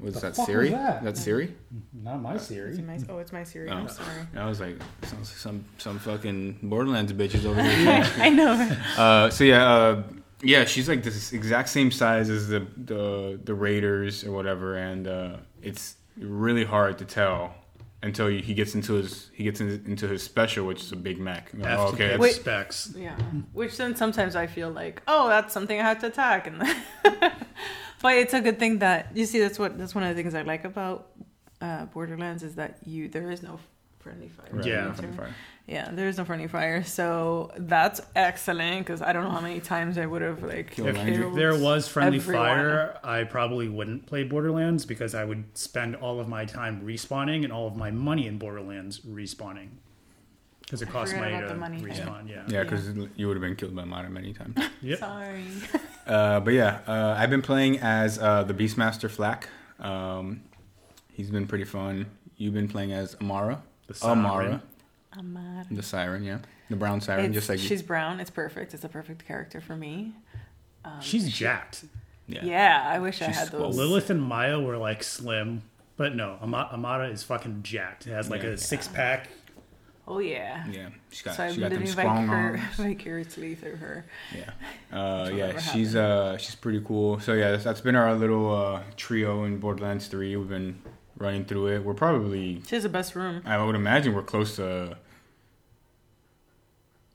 was The that fuck Siri? was that? That's Siri. Not my Is Siri. it my, oh, it's my Siri. Oh. I'm sorry. I was like, sounds like some some fucking Borderlands bitches over here. [laughs] I know. Uh, so yeah, uh, yeah, she's like this exact same size as the the, the Raiders or whatever, and uh, it's really hard to tell until he gets into his he gets in, into his special, which is a Big Mac. F Oh, okay, pick that's, specs. Yeah. Which then sometimes I feel like, oh, that's something I have to attack, and [laughs] but it's a good thing that you see. That's what that's one of the things I like about uh, Borderlands is that you there is no friendly fire. right, Yeah. friendly fire. Yeah, there is no friendly fire, so that's excellent because I don't know how many times I would have like Killed If, Landry. there was friendly everyone. fire, I probably wouldn't play Borderlands because I would spend all of my time respawning and all of my money in Borderlands respawning. Because it costs money to the money thing. respawn. Yeah. Yeah, because you would have been killed by Mata many times. [laughs] Yep. Sorry. Uh, but yeah, uh, I've been playing as uh, the Beastmaster FL4K. Um, he's been pretty fun. You've been playing as Amara. The Siren. Amara, Amara. the Siren, yeah, the brown siren, It's- just like she's brown. It's perfect. It's a perfect character for me. Um, She's jacked. yeah. yeah. I wish I had swole. those. Lilith and Maya were like slim, but no, Ama- Amara is fucking jacked. It has like Yeah. a six pack. Oh yeah. Yeah, she's got So I'm she got them living strong vicar- arms. [laughs] vicariously through her. Yeah, [laughs] uh, yeah, whatever she's uh, she's pretty cool. So yeah, that's, that's been our little uh, trio in Borderlands Three. We've been running through it. We're probably, She has the best room. I would imagine, we're close to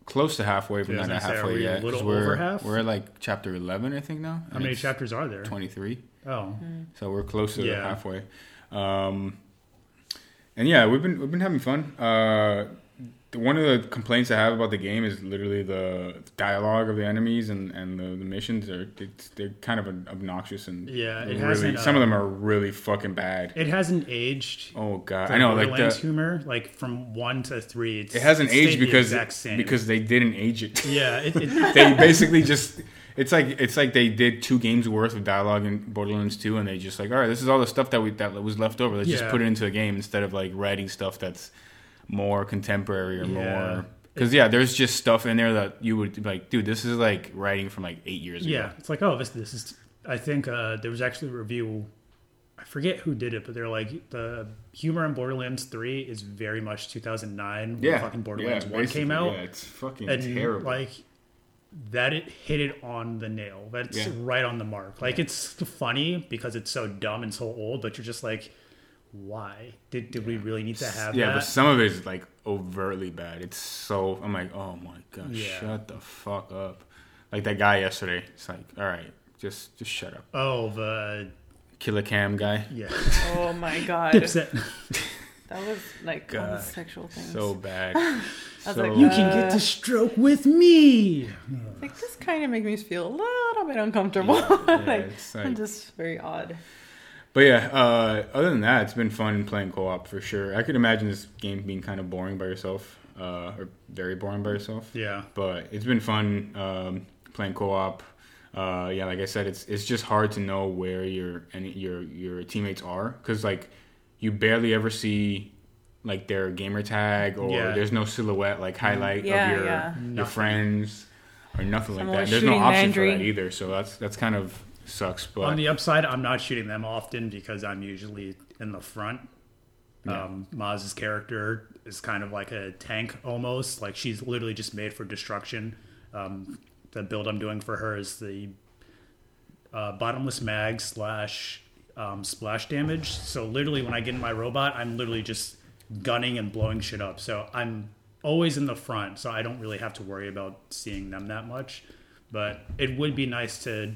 close to halfway, but Yeah, not was gonna are halfway we a little we're over half? we're at like chapter eleven, I think now. How many chapters are there? Twenty three. Oh, So we're close to Yeah. halfway. Um, and yeah, we've been we've been having fun. Uh, one of the complaints I have about the game is literally the dialogue of the enemies and, and the, the missions. Are it's, they're kind of obnoxious and Yeah, it really, some of uh, them are really fucking bad. It hasn't aged. Oh god, the I know like the, humor, like from one to three, it's, it hasn't aged the because same. because they didn't age it. yeah, it, it, [laughs] they basically just it's like it's like they did two games worth of dialogue in Borderlands 2 and they just like all right this is all the stuff that we that was left over let's just put it into a game instead of like writing stuff that's more contemporary or Yeah. more because yeah there's just stuff in there that you would be like dude this is like writing from like eight years yeah, ago Yeah, it's like oh, this this is. I think uh, there was actually a review. I forget who did it, but they're like the humor in Borderlands Three is very much 2009 when yeah fucking Borderlands yeah, One came out. yeah it's fucking and terrible like that it hit it on the nail that's right on the mark like it's funny because it's so dumb and so old but you're just like why did, did we really need to have yeah that but some of it is like overtly bad it's so I'm like oh my god Yeah. shut the fuck up like that guy yesterday it's like all right just just shut up oh the Killer Cam guy yeah [laughs] Oh my god. Dipset. That was like all the sexual things. so bad [laughs] I was So- like, you can uh, get to stroke with me like this kind of makes me feel a little bit uncomfortable. Yeah, [laughs] like, it's like- I'm just very odd. But yeah, uh, other than that, it's been fun playing co-op for sure. I could imagine this game being kind of boring by yourself, uh, or very boring by yourself. yeah But it's been fun um, playing co-op. Uh, yeah, like I said, it's it's just hard to know where your any your your teammates are because like you barely ever see like their gamer tag or Yeah. there's no silhouette like highlight Yeah, of your yeah. your Nothing. friends or nothing like that. There's no shooting option for that either, so that's that's kind of sucks. But on the upside i'm not shooting them often because i'm usually in the front Yeah. um, Maz's character is kind of like a tank almost. Like she's literally just made for destruction. Um, the build I'm doing for her is the uh, bottomless mag slash um, splash damage. So literally, when I get in my robot, I'm literally just gunning and blowing shit up. So I'm always in the front, so I don't really have to worry about seeing them that much. But it would be nice to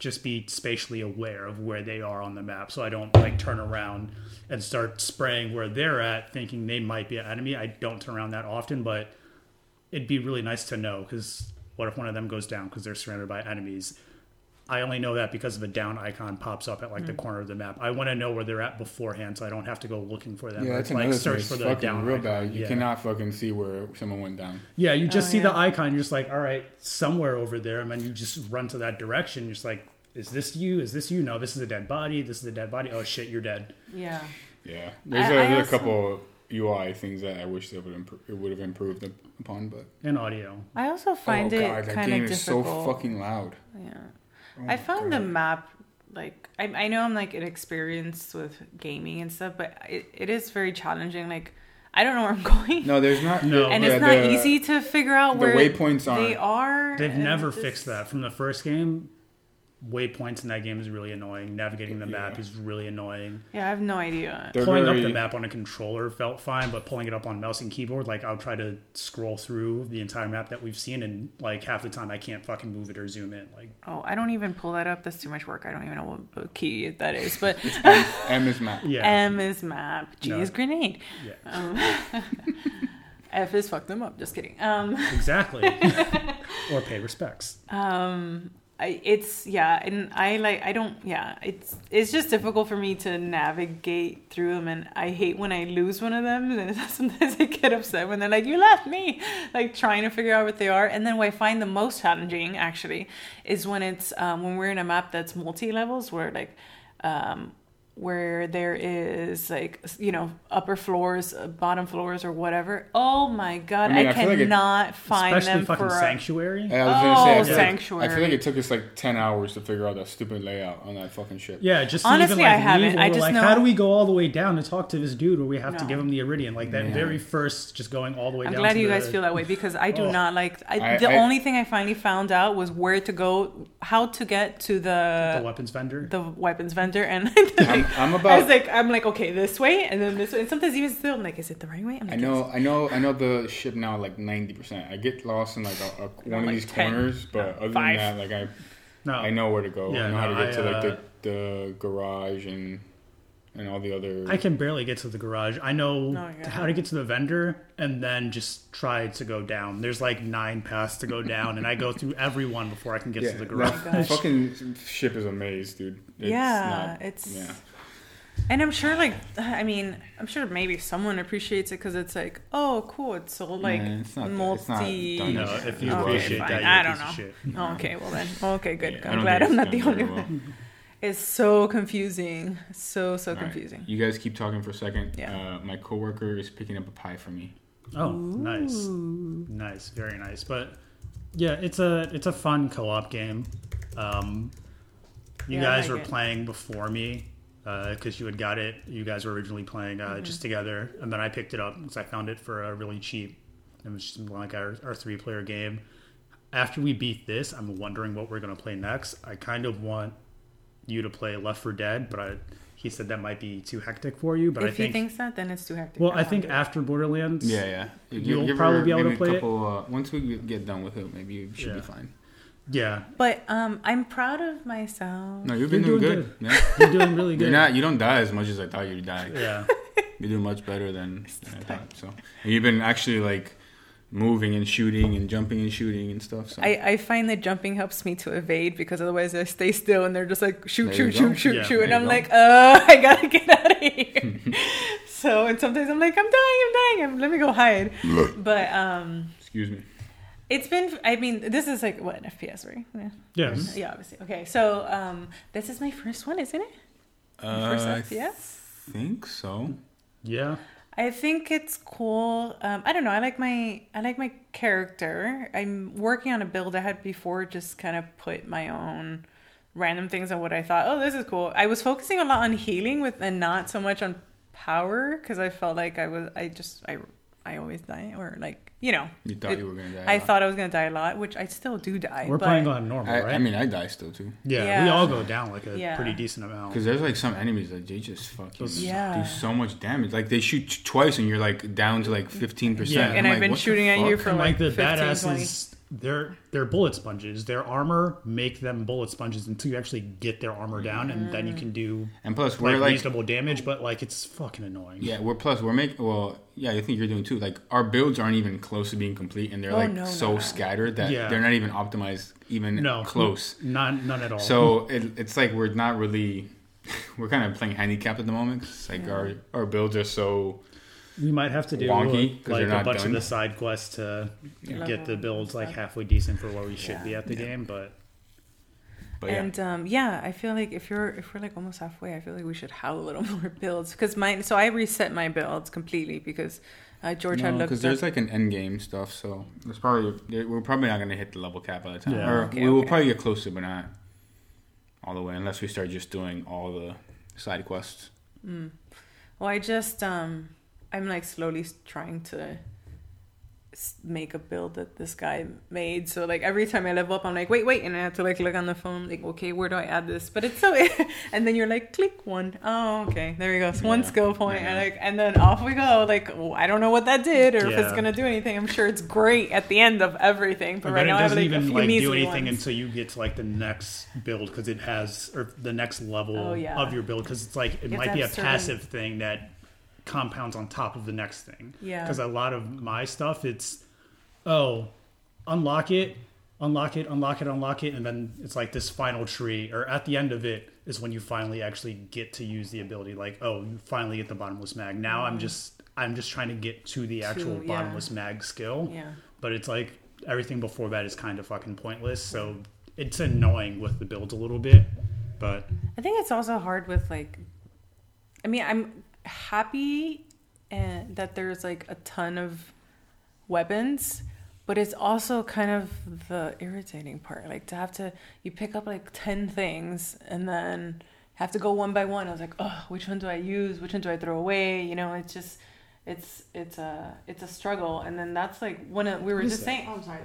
just be spatially aware of where they are on the map, so I don't like turn around and start spraying where they're at, thinking they might be an enemy. I don't turn around that often, but it'd be really nice to know because what if one of them goes down because they're surrounded by enemies? I only know that because of a down icon pops up at like the hmm. corner of the map. I want to know where they're at beforehand, so I don't have to go looking for them. Yeah, or, that's like another search thing. for It's the down real icon. bad. You yeah. cannot fucking see where someone went down. Yeah, you just Oh, see the icon. You're just like, all right, somewhere over there, and then you just run to that direction. You're just like, is this you? Is this you? No, this is a dead body. This is a dead body. Oh shit, you're dead. Yeah. Yeah, there's I- a, I there's also- a couple UI things that I wish they would improve, it would have improved upon, but And audio. I also oh, find oh it god, that game of is so fucking loud. Yeah. Oh I my found the map like I, I know I'm like inexperienced with gaming and stuff, but it, it is very challenging. Like I don't know where I'm [laughs] going, No, there's not. No. and yeah, it's not the- easy to figure out the where waypoints are. They are. They've never this- fixed that from the first game. Waypoints in that game is really annoying. Navigating the map Yeah. is really annoying. Yeah, I have no idea. They're pulling very, up the map on a controller felt fine, but pulling it up on mouse and keyboard, like I'll try to scroll through the entire map that we've seen, and like half the time I can't fucking move it or zoom in. Like Oh, I don't even pull that up. That's too much work. I don't even know what, what key that is. But [laughs] M is map. yeah, M is map, G No. is grenade, yeah, um, [laughs] F is fuck them up. Just kidding. Um, exactly. [laughs] or pay respects. um I, it's yeah and i like i don't yeah it's it's just difficult for me to navigate through them and i hate when i lose one of them [laughs] and sometimes i get upset when they're like you left me like trying to figure out what they are and then what i find the most challenging actually is when it's um, when we're in a map that's multi-levels where like um where there is like you know upper floors uh, bottom floors or whatever oh my god I i, mean, I feel like it- cannot find Especially them fucking for a- Sanctuary. I was gonna say, I Oh, feel, Sanctuary. Like, I feel like it took us like ten hours to figure out that stupid layout on that fucking ship. Yeah, just to Honestly, even, like, I haven't. I just like, know- how do we go all the way down to talk to this dude where we have to give him the Eridian? Like that Yeah. very first, just going all the way I'm down. glad to you the- guys feel that way because I do Oh. not like. I, I- the I- only thing I finally found out was where to go, how to get to the the weapons vendor. the weapons vendor, and [laughs] I'm, I'm I about. was like, I'm like, okay, this way, and then this way, and sometimes even still, I'm like, is it the right way? I'm I like, know, I know, I know the ship now like ninety percent. I get lost in like a, a, one of these 10. corners, but other Five. than that, like I, no, I know where to go. Yeah, I know how to get I, to like uh, the, the garage and and all the other. I can barely get to the garage. I know Oh, yeah. how to get to the vendor and then just try to go down. There's like nine paths to go [laughs] down, and I go through every one before I can get yeah, to the garage. gosh. fucking ship is a maze, dude. It's Yeah, not- it's- yeah. And I'm sure, like, [sighs] I mean, I'm sure maybe someone appreciates it because it's like, oh, cool, it's so like Nah, it's not multi. it's not No, if you Okay, appreciate fine. that, you're I a don't piece of know. shit. Oh, okay, well then, okay, good. Yeah, I I'm glad I'm not the only well. one. It's so confusing, so so All right, confusing. You guys keep talking for a second. Yeah. Uh, my coworker is picking up a pie for me. Oh, nice, nice, very nice. But yeah, it's a it's a fun co-op game. Um, you Yeah, guys like were it. playing before me because you had got it. You guys were originally playing uh, Mm-hmm. just together, and then I picked it up because I found it for uh, really cheap. It was just like our, our three player game. After we beat this, I'm wondering what we're gonna play next. I kind of want you to play Left 4 Dead, but I, he said that might be too hectic for you. But if I think he thinks that, then it's too hectic. well, I I think do after Borderlands, Yeah, yeah. You- You'll probably her be able to maybe a play it. couple, Uh, once we get done with it, maybe you should Yeah. be fine. Yeah, But um, I'm proud of myself. No, you've been You're doing, doing good. man. you're doing really good. You're not. You don't die as much as I thought you'd die. Yeah. You do much better than, [laughs] than I thought. So and you've been actually like moving and shooting and jumping and shooting and stuff. So I, I find that jumping helps me to evade because otherwise I stay still and they're just like shoot, There shoot, shoot, shoot, Yeah, shoot, and I'm you like, uh, I gotta get out of here. [laughs] so and sometimes I'm like, I'm dying, I'm dying, I'm, let me go hide. but um, excuse me. It's been, I mean, this is like what an FPS, right? Yeah, Yes. yeah obviously. Okay, so um, this is my first one, isn't it? Uh, first I FPS. think so. Yeah. I think it's cool. Um, I don't know. I like my I like my character. I'm working on a build I had before. Just kind of put my own random things on what I thought. Oh, this is cool. I was focusing a lot on healing with and not so much on power because I felt like I was. I just I I always die or like you know. You thought it- you were gonna die. a I lot. thought I was gonna die a lot, which I still do die. We're but playing on normal, I, right? I mean, I die still too. yeah, Yeah. we all go down like a Yeah. pretty decent amount. Because there's like some enemies that they just fucking Yeah. do so much damage. Like they shoot twice and you're like down to like fifteen percent. Yeah. And I've been shooting at you for And like the 15, badasses, they're they're bullet sponges. Their armor make them bullet sponges until you actually get their armor down, and then you can do And plus, like we're like reasonable damage. But like it's fucking annoying. Yeah, we're plus we're making well, yeah, I think you're doing too. Like our builds aren't even close to being complete, and they're Oh, like no, so no, no. scattered that Yeah. they're not even optimized, even No, close. none none at all. So it, it's like we're not really, [laughs] we're kind of playing handicapped at the moment. 'cause, like our our builds are so we might have to do Wonky, 'cause like a bunch done. of the side quests to Yeah. get the builds like halfway decent for where we should Yeah. be at the Yeah. game. But But yeah, and um, yeah, I feel like if you're if we're like almost halfway, I feel like we should have a little [laughs] more builds because mine. So I reset my builds completely because uh, George had no, looked. because there's like an end game stuff. So there's probably we're probably not gonna hit the level cap by the time, Yeah. or Okay, we will okay. probably get closer, but not all the way, unless we start just doing all the side quests. well, I just um, I'm like slowly trying to make a build that this guy made. So like every time I level up, I'm like, wait, wait, and I have to like look on the phone, like, okay, where do I add this? But it's so, [laughs] and then you're like, click one. Oh, okay, there we go. It's one skill point, Yeah. and like, and then off we go. Like, oh, I don't know what that did or if it's gonna do anything. I'm sure it's great at the end of everything, but And right now it I have doesn't like even like do anything ones. until you get to like the next build because it has or the next level Oh, yeah. of your build because it's like it You might be a certain- passive thing that compounds on top of the next thing. Yeah. Because a lot of my stuff, it's oh, unlock it, unlock it, unlock it, unlock it, and then it's like this final tree, or at the end of it is when you finally actually get to use the ability. Like oh, you finally get the bottomless mag. Now I'm just I'm just trying to get to the actual Mm. yeah. bottomless mag skill Yeah. but it's like everything before that is kind of fucking pointless. So it's annoying with the builds a little bit, but I think it's also hard with like, I mean, I'm happy and that there's like a ton of weapons, but it's also kind of the irritating part. Like to have to you pick up like ten things and then have to go one by one. I was like, oh, which one do I use? Which one do I throw away? You know, it's just. It's it's a it's a struggle, and then that's like when it, we were just saying. Oh, I'm sorry.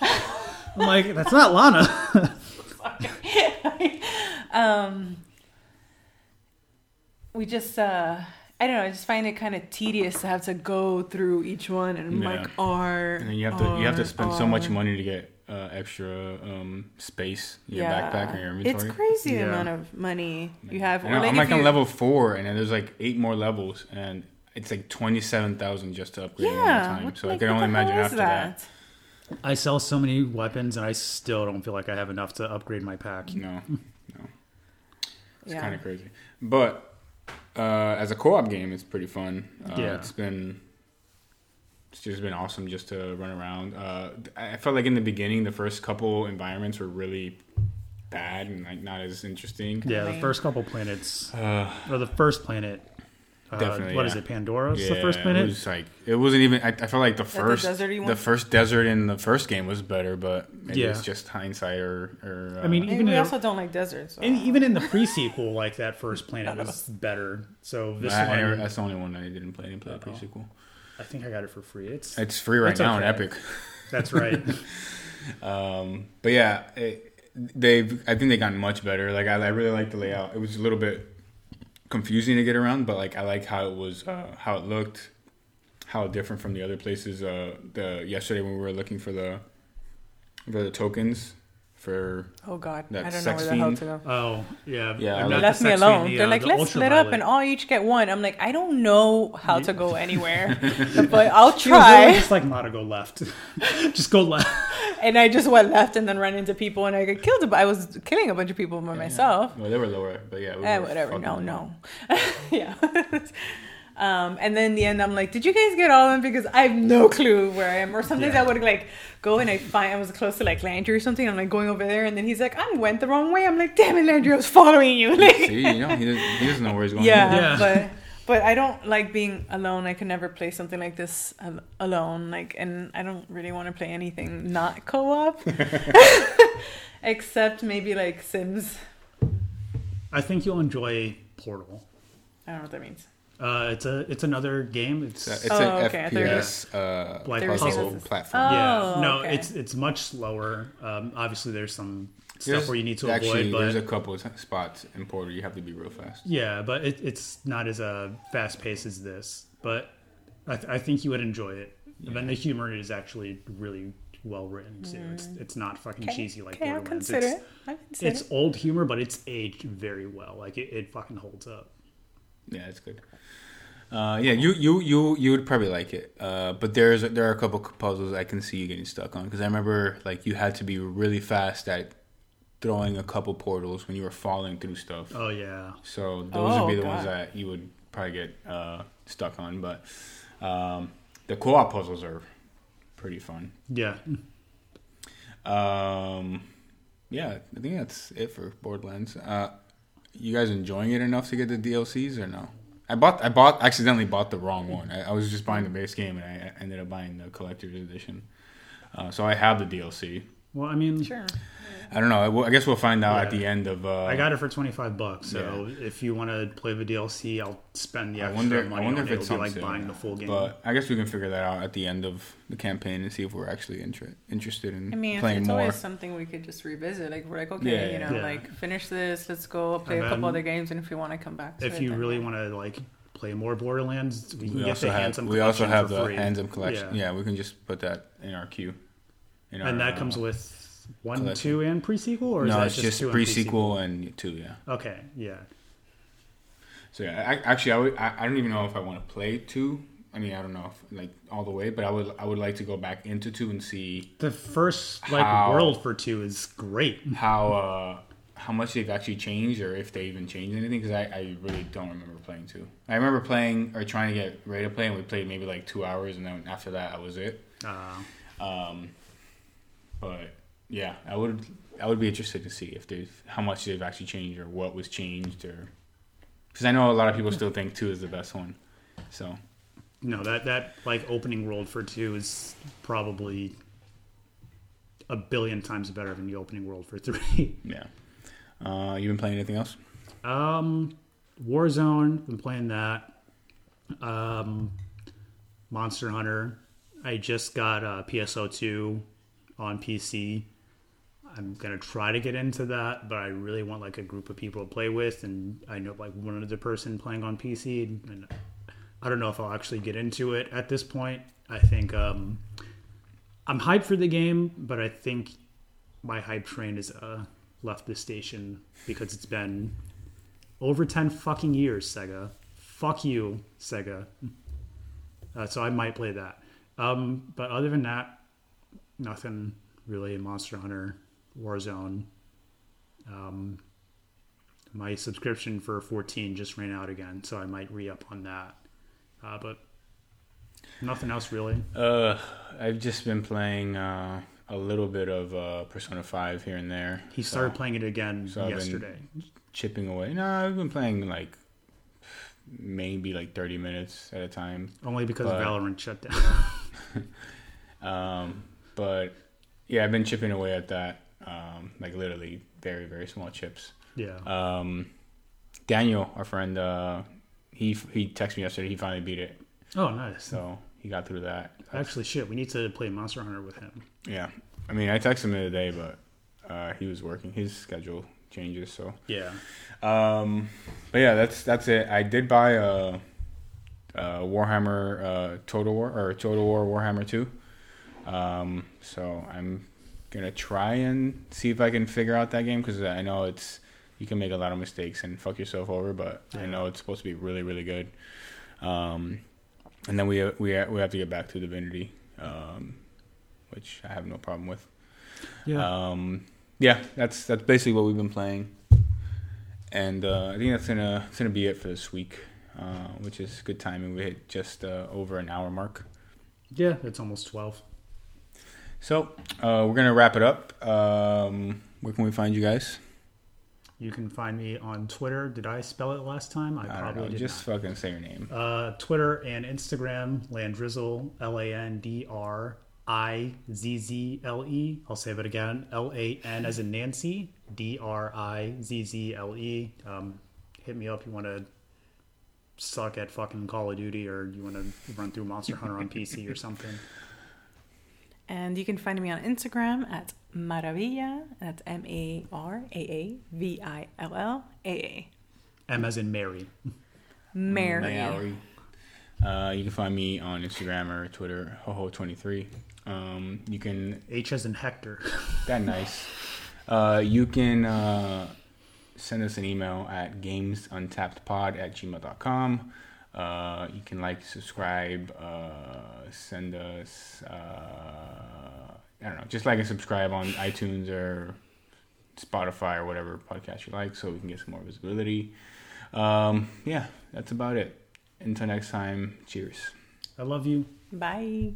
I'm like, [laughs] that's not Lana. [laughs] [laughs] um, we just uh, I don't know. I just find it kind of tedious to have to go through each one and Yeah. mark R. And then you have to you have to R, spend so much money to get uh, extra um, space in your backpack and your inventory. It's inventory. crazy the Yeah. amount of money you have. And Or I'm like on level four, and then there's like eight more levels, and it's like twenty seven thousand just to upgrade one time. what- So like, I can only imagine is after that. I sell so many weapons, and I still don't feel like I have enough to upgrade my pack. No, no, it's Yeah. kind of crazy. But uh, as a co-op game, it's pretty fun. Uh, Yeah. it's been it's just been awesome just to run around. Uh, I felt like in the beginning, the first couple environments were really bad and like not as interesting. Yeah, the first couple planets, Uh, or the first planet. Uh, Definitely, What is yeah. it? Pandora's yeah, the first planet. It was like it wasn't even. I, I felt like the the first deserty the, first desert in the first game was better, but maybe Yeah. it's just hindsight or. or uh, I mean, Maybe even we in- also don't like deserts. So. And even in the pre-sequel, like that first planet was [laughs] better. So this I, I one, never, that's the only one I didn't play. I didn't play the Uh-oh. pre-sequel. I think I got it for free. It's It's free right It's now on okay. Epic. [laughs] that's right. [laughs] Um, but yeah, it, they've. I think they got much better. Like I, I really like the layout. It was a little bit confusing to get around, but like I like how it was, uh, how it looked, how different from the other places. Uh, the yesterday when we were looking for the for the tokens for oh God, that I don't know where the hell fiend. to go. Oh yeah, Yeah, I'm not like- Left me alone. fiend, the, They're uh, like, the let's split up and all each get one. I'm like, I don't know how to go anywhere, [laughs] but I'll It was try. really just like Mata go left. [laughs] just go left. And I just went left and then ran into people and I got killed. But I was killing a bunch of people by myself. well, they were lower, but yeah, we Eh, were whatever. No, them no. [laughs] yeah. um, and then in the end, I'm like, did you guys get all of them? Because I have no clue where I am. Or sometimes Yeah. I would like go and I find I was close to like Landry or something. I'm like going over there, and then he's like, I went the wrong way. I'm like, damn it, Landry, I was following you. [laughs] Like, See, you know, he doesn't, he doesn't know where he's going. yeah, Yeah. but but I don't like being alone. I can never play something like this al- alone. Like, and I don't really want to play anything not co-op, [laughs] [laughs] except maybe like Sims. I think you'll enjoy Portal. I don't know what that means. Uh, it's a it's another game. It's, It's, a, it's Oh, an okay, I thought FPS uh, Like They were saying puzzle this is- platform. yeah, Oh, no, okay. it's it's much slower. Um, obviously, there's some stuff There's- where you need to actually, avoid, there's a couple of spots in Portal you have to be real fast. yeah, but it, it's not as uh, fast paced as this. But I, th- I think you would enjoy it. And then the humor is actually really well written too. It's it's not fucking cheesy like Okay, I'll Borderlands. consider It's, it. I consider it's it. old humor, but it's aged very well. Like it, it fucking holds up. Yeah, it's good. Uh, yeah, you, you you you would probably like it. Uh, but there's there are a couple puzzles I can see you getting stuck on because I remember like you had to be really fast at throwing a couple portals when you were falling through stuff. Oh yeah, So those would be Oh, the ones that you would probably get uh, stuck on. But um, the co-op puzzles are pretty fun. yeah. Um, yeah, I think that's it for Borderlands. Uh, you guys enjoying it enough to get the DLCs or no? I bought I bought accidentally bought the wrong one. I, I was just buying the base game and I ended up buying the collector's edition. Uh, so I have the DLC. Well, I mean, Sure. I don't know. I, guess we'll find out at the end of. Uh, I got it for twenty five bucks. So if you want to play the DLC, I'll spend the I extra wonder. money I wonder on if it. it's It'll be like sale. buying the full game. But I guess we can figure that out at the end of the campaign and see if we're actually inter- interested in I mean, playing it's more. always something we could just revisit. Like we're like, okay, Yeah, you know, yeah. like finish this. Let's go play And a couple other games, and if you want to come back, to if it, you then really want to like play more Borderlands, we can we get also the have Handsome we also collection have for the free. handsome collection. Yeah. Yeah. we can just put that in our queue. In and our, that comes uh, with one, collection. two, and pre sequel, or is no, that it's just, just two and and two. Yeah. Okay, yeah. So yeah, I, actually, I, would, I I don't even know if I want to play two. I mean, I don't know if like all the way, but I would I would like to go back into two and see The first like How- world for two is great. [laughs] how uh how much they've actually changed or if they even changed anything because I, I really don't remember playing two. I remember playing or trying to get ready to play and we played maybe like two hours and then after that I was it. Uh, Um, but yeah, I would I would be interested to see if there's how much they've actually changed or what was changed or because I know a lot of people still think two is the best one. So no, that that like opening world for two is probably a billion times better than the opening world for three. [laughs] yeah, uh, you been playing anything else? Um, Warzone, been playing that. Um, Monster Hunter, I just got uh, PSO2 on PC. I'm gonna try to get into that, but I really want like a group of people to play with, and I know like one other person playing on PC, and I don't know if I'll actually get into it at this point. I think um, I'm hyped for the game, but I think my hype train is uh, left the station because it's been over 10 fucking years, Sega. Fuck you, Sega. Uh, so I might play that. Um, but other than that, nothing really. Monster Hunter, Warzone. Um, my subscription for 14 just ran out again, so I might re up on that. Uh, but nothing else really. Uh, I've just been playing uh, a little bit of uh, Persona Five here and there. He So, started playing it again so yesterday. chipping away. No, I've been playing like maybe like thirty minutes at a time. Only because but- Valorant shut down. [laughs] Um, but yeah, I've been chipping away at that. Um, like literally very very small chips. yeah. Um, Daniel, our friend, uh, he he texted me yesterday. He finally beat it, oh, nice. so he got through that. Actually, shit, we need to play Monster Hunter with him. Yeah, I mean, I texted him the other day, but uh, he was working. His schedule changes, so. Yeah. Um, but yeah, that's that's it. I did buy a, a Warhammer uh, Total War or Total War Warhammer Two. Um, so I'm gonna try and see if I can figure out that game because I know it's you can make a lot of mistakes and fuck yourself over, but I know it's supposed to be really really good. Um, and then we we we have to get back to Divinity, um, which I have no problem with. Yeah. Um, yeah, that's that's basically what we've been playing, and uh, I think that's gonna that's gonna be it for this week, uh, which is good timing. We hit just uh, over an hour mark, yeah, it's almost 12. So uh, we're gonna wrap it up. Um, where can we find you guys? You can find me on Twitter. Did I spell it last time? I, I probably did Just fucking say your name. Uh, Twitter and Instagram, Landrizzle, L A N D R I Z Z L E. I'll say it again. L A N as in Nancy, D R I Z Z L E. Um, hit me up if you want to suck at fucking Call of Duty or you want to run through Monster Hunter on PC or something. [laughs] And you can find me on Instagram at Maravilla. That's M A R A A V I L L A A. M as in Mary. Mary. Mary. Uh, you can find me on Instagram or Twitter, hoho23. Um, you can H as in Hector. [laughs] That nice. Uh, you can uh, send us an email at gamesuntappedpod at gmail.com. Uh, you can like, subscribe, uh, send us, uh, I don't know, just like and subscribe on iTunes or Spotify or whatever podcast you like so we can get some more visibility. Um, yeah, that's about it. Until next time, cheers. I love you. Bye.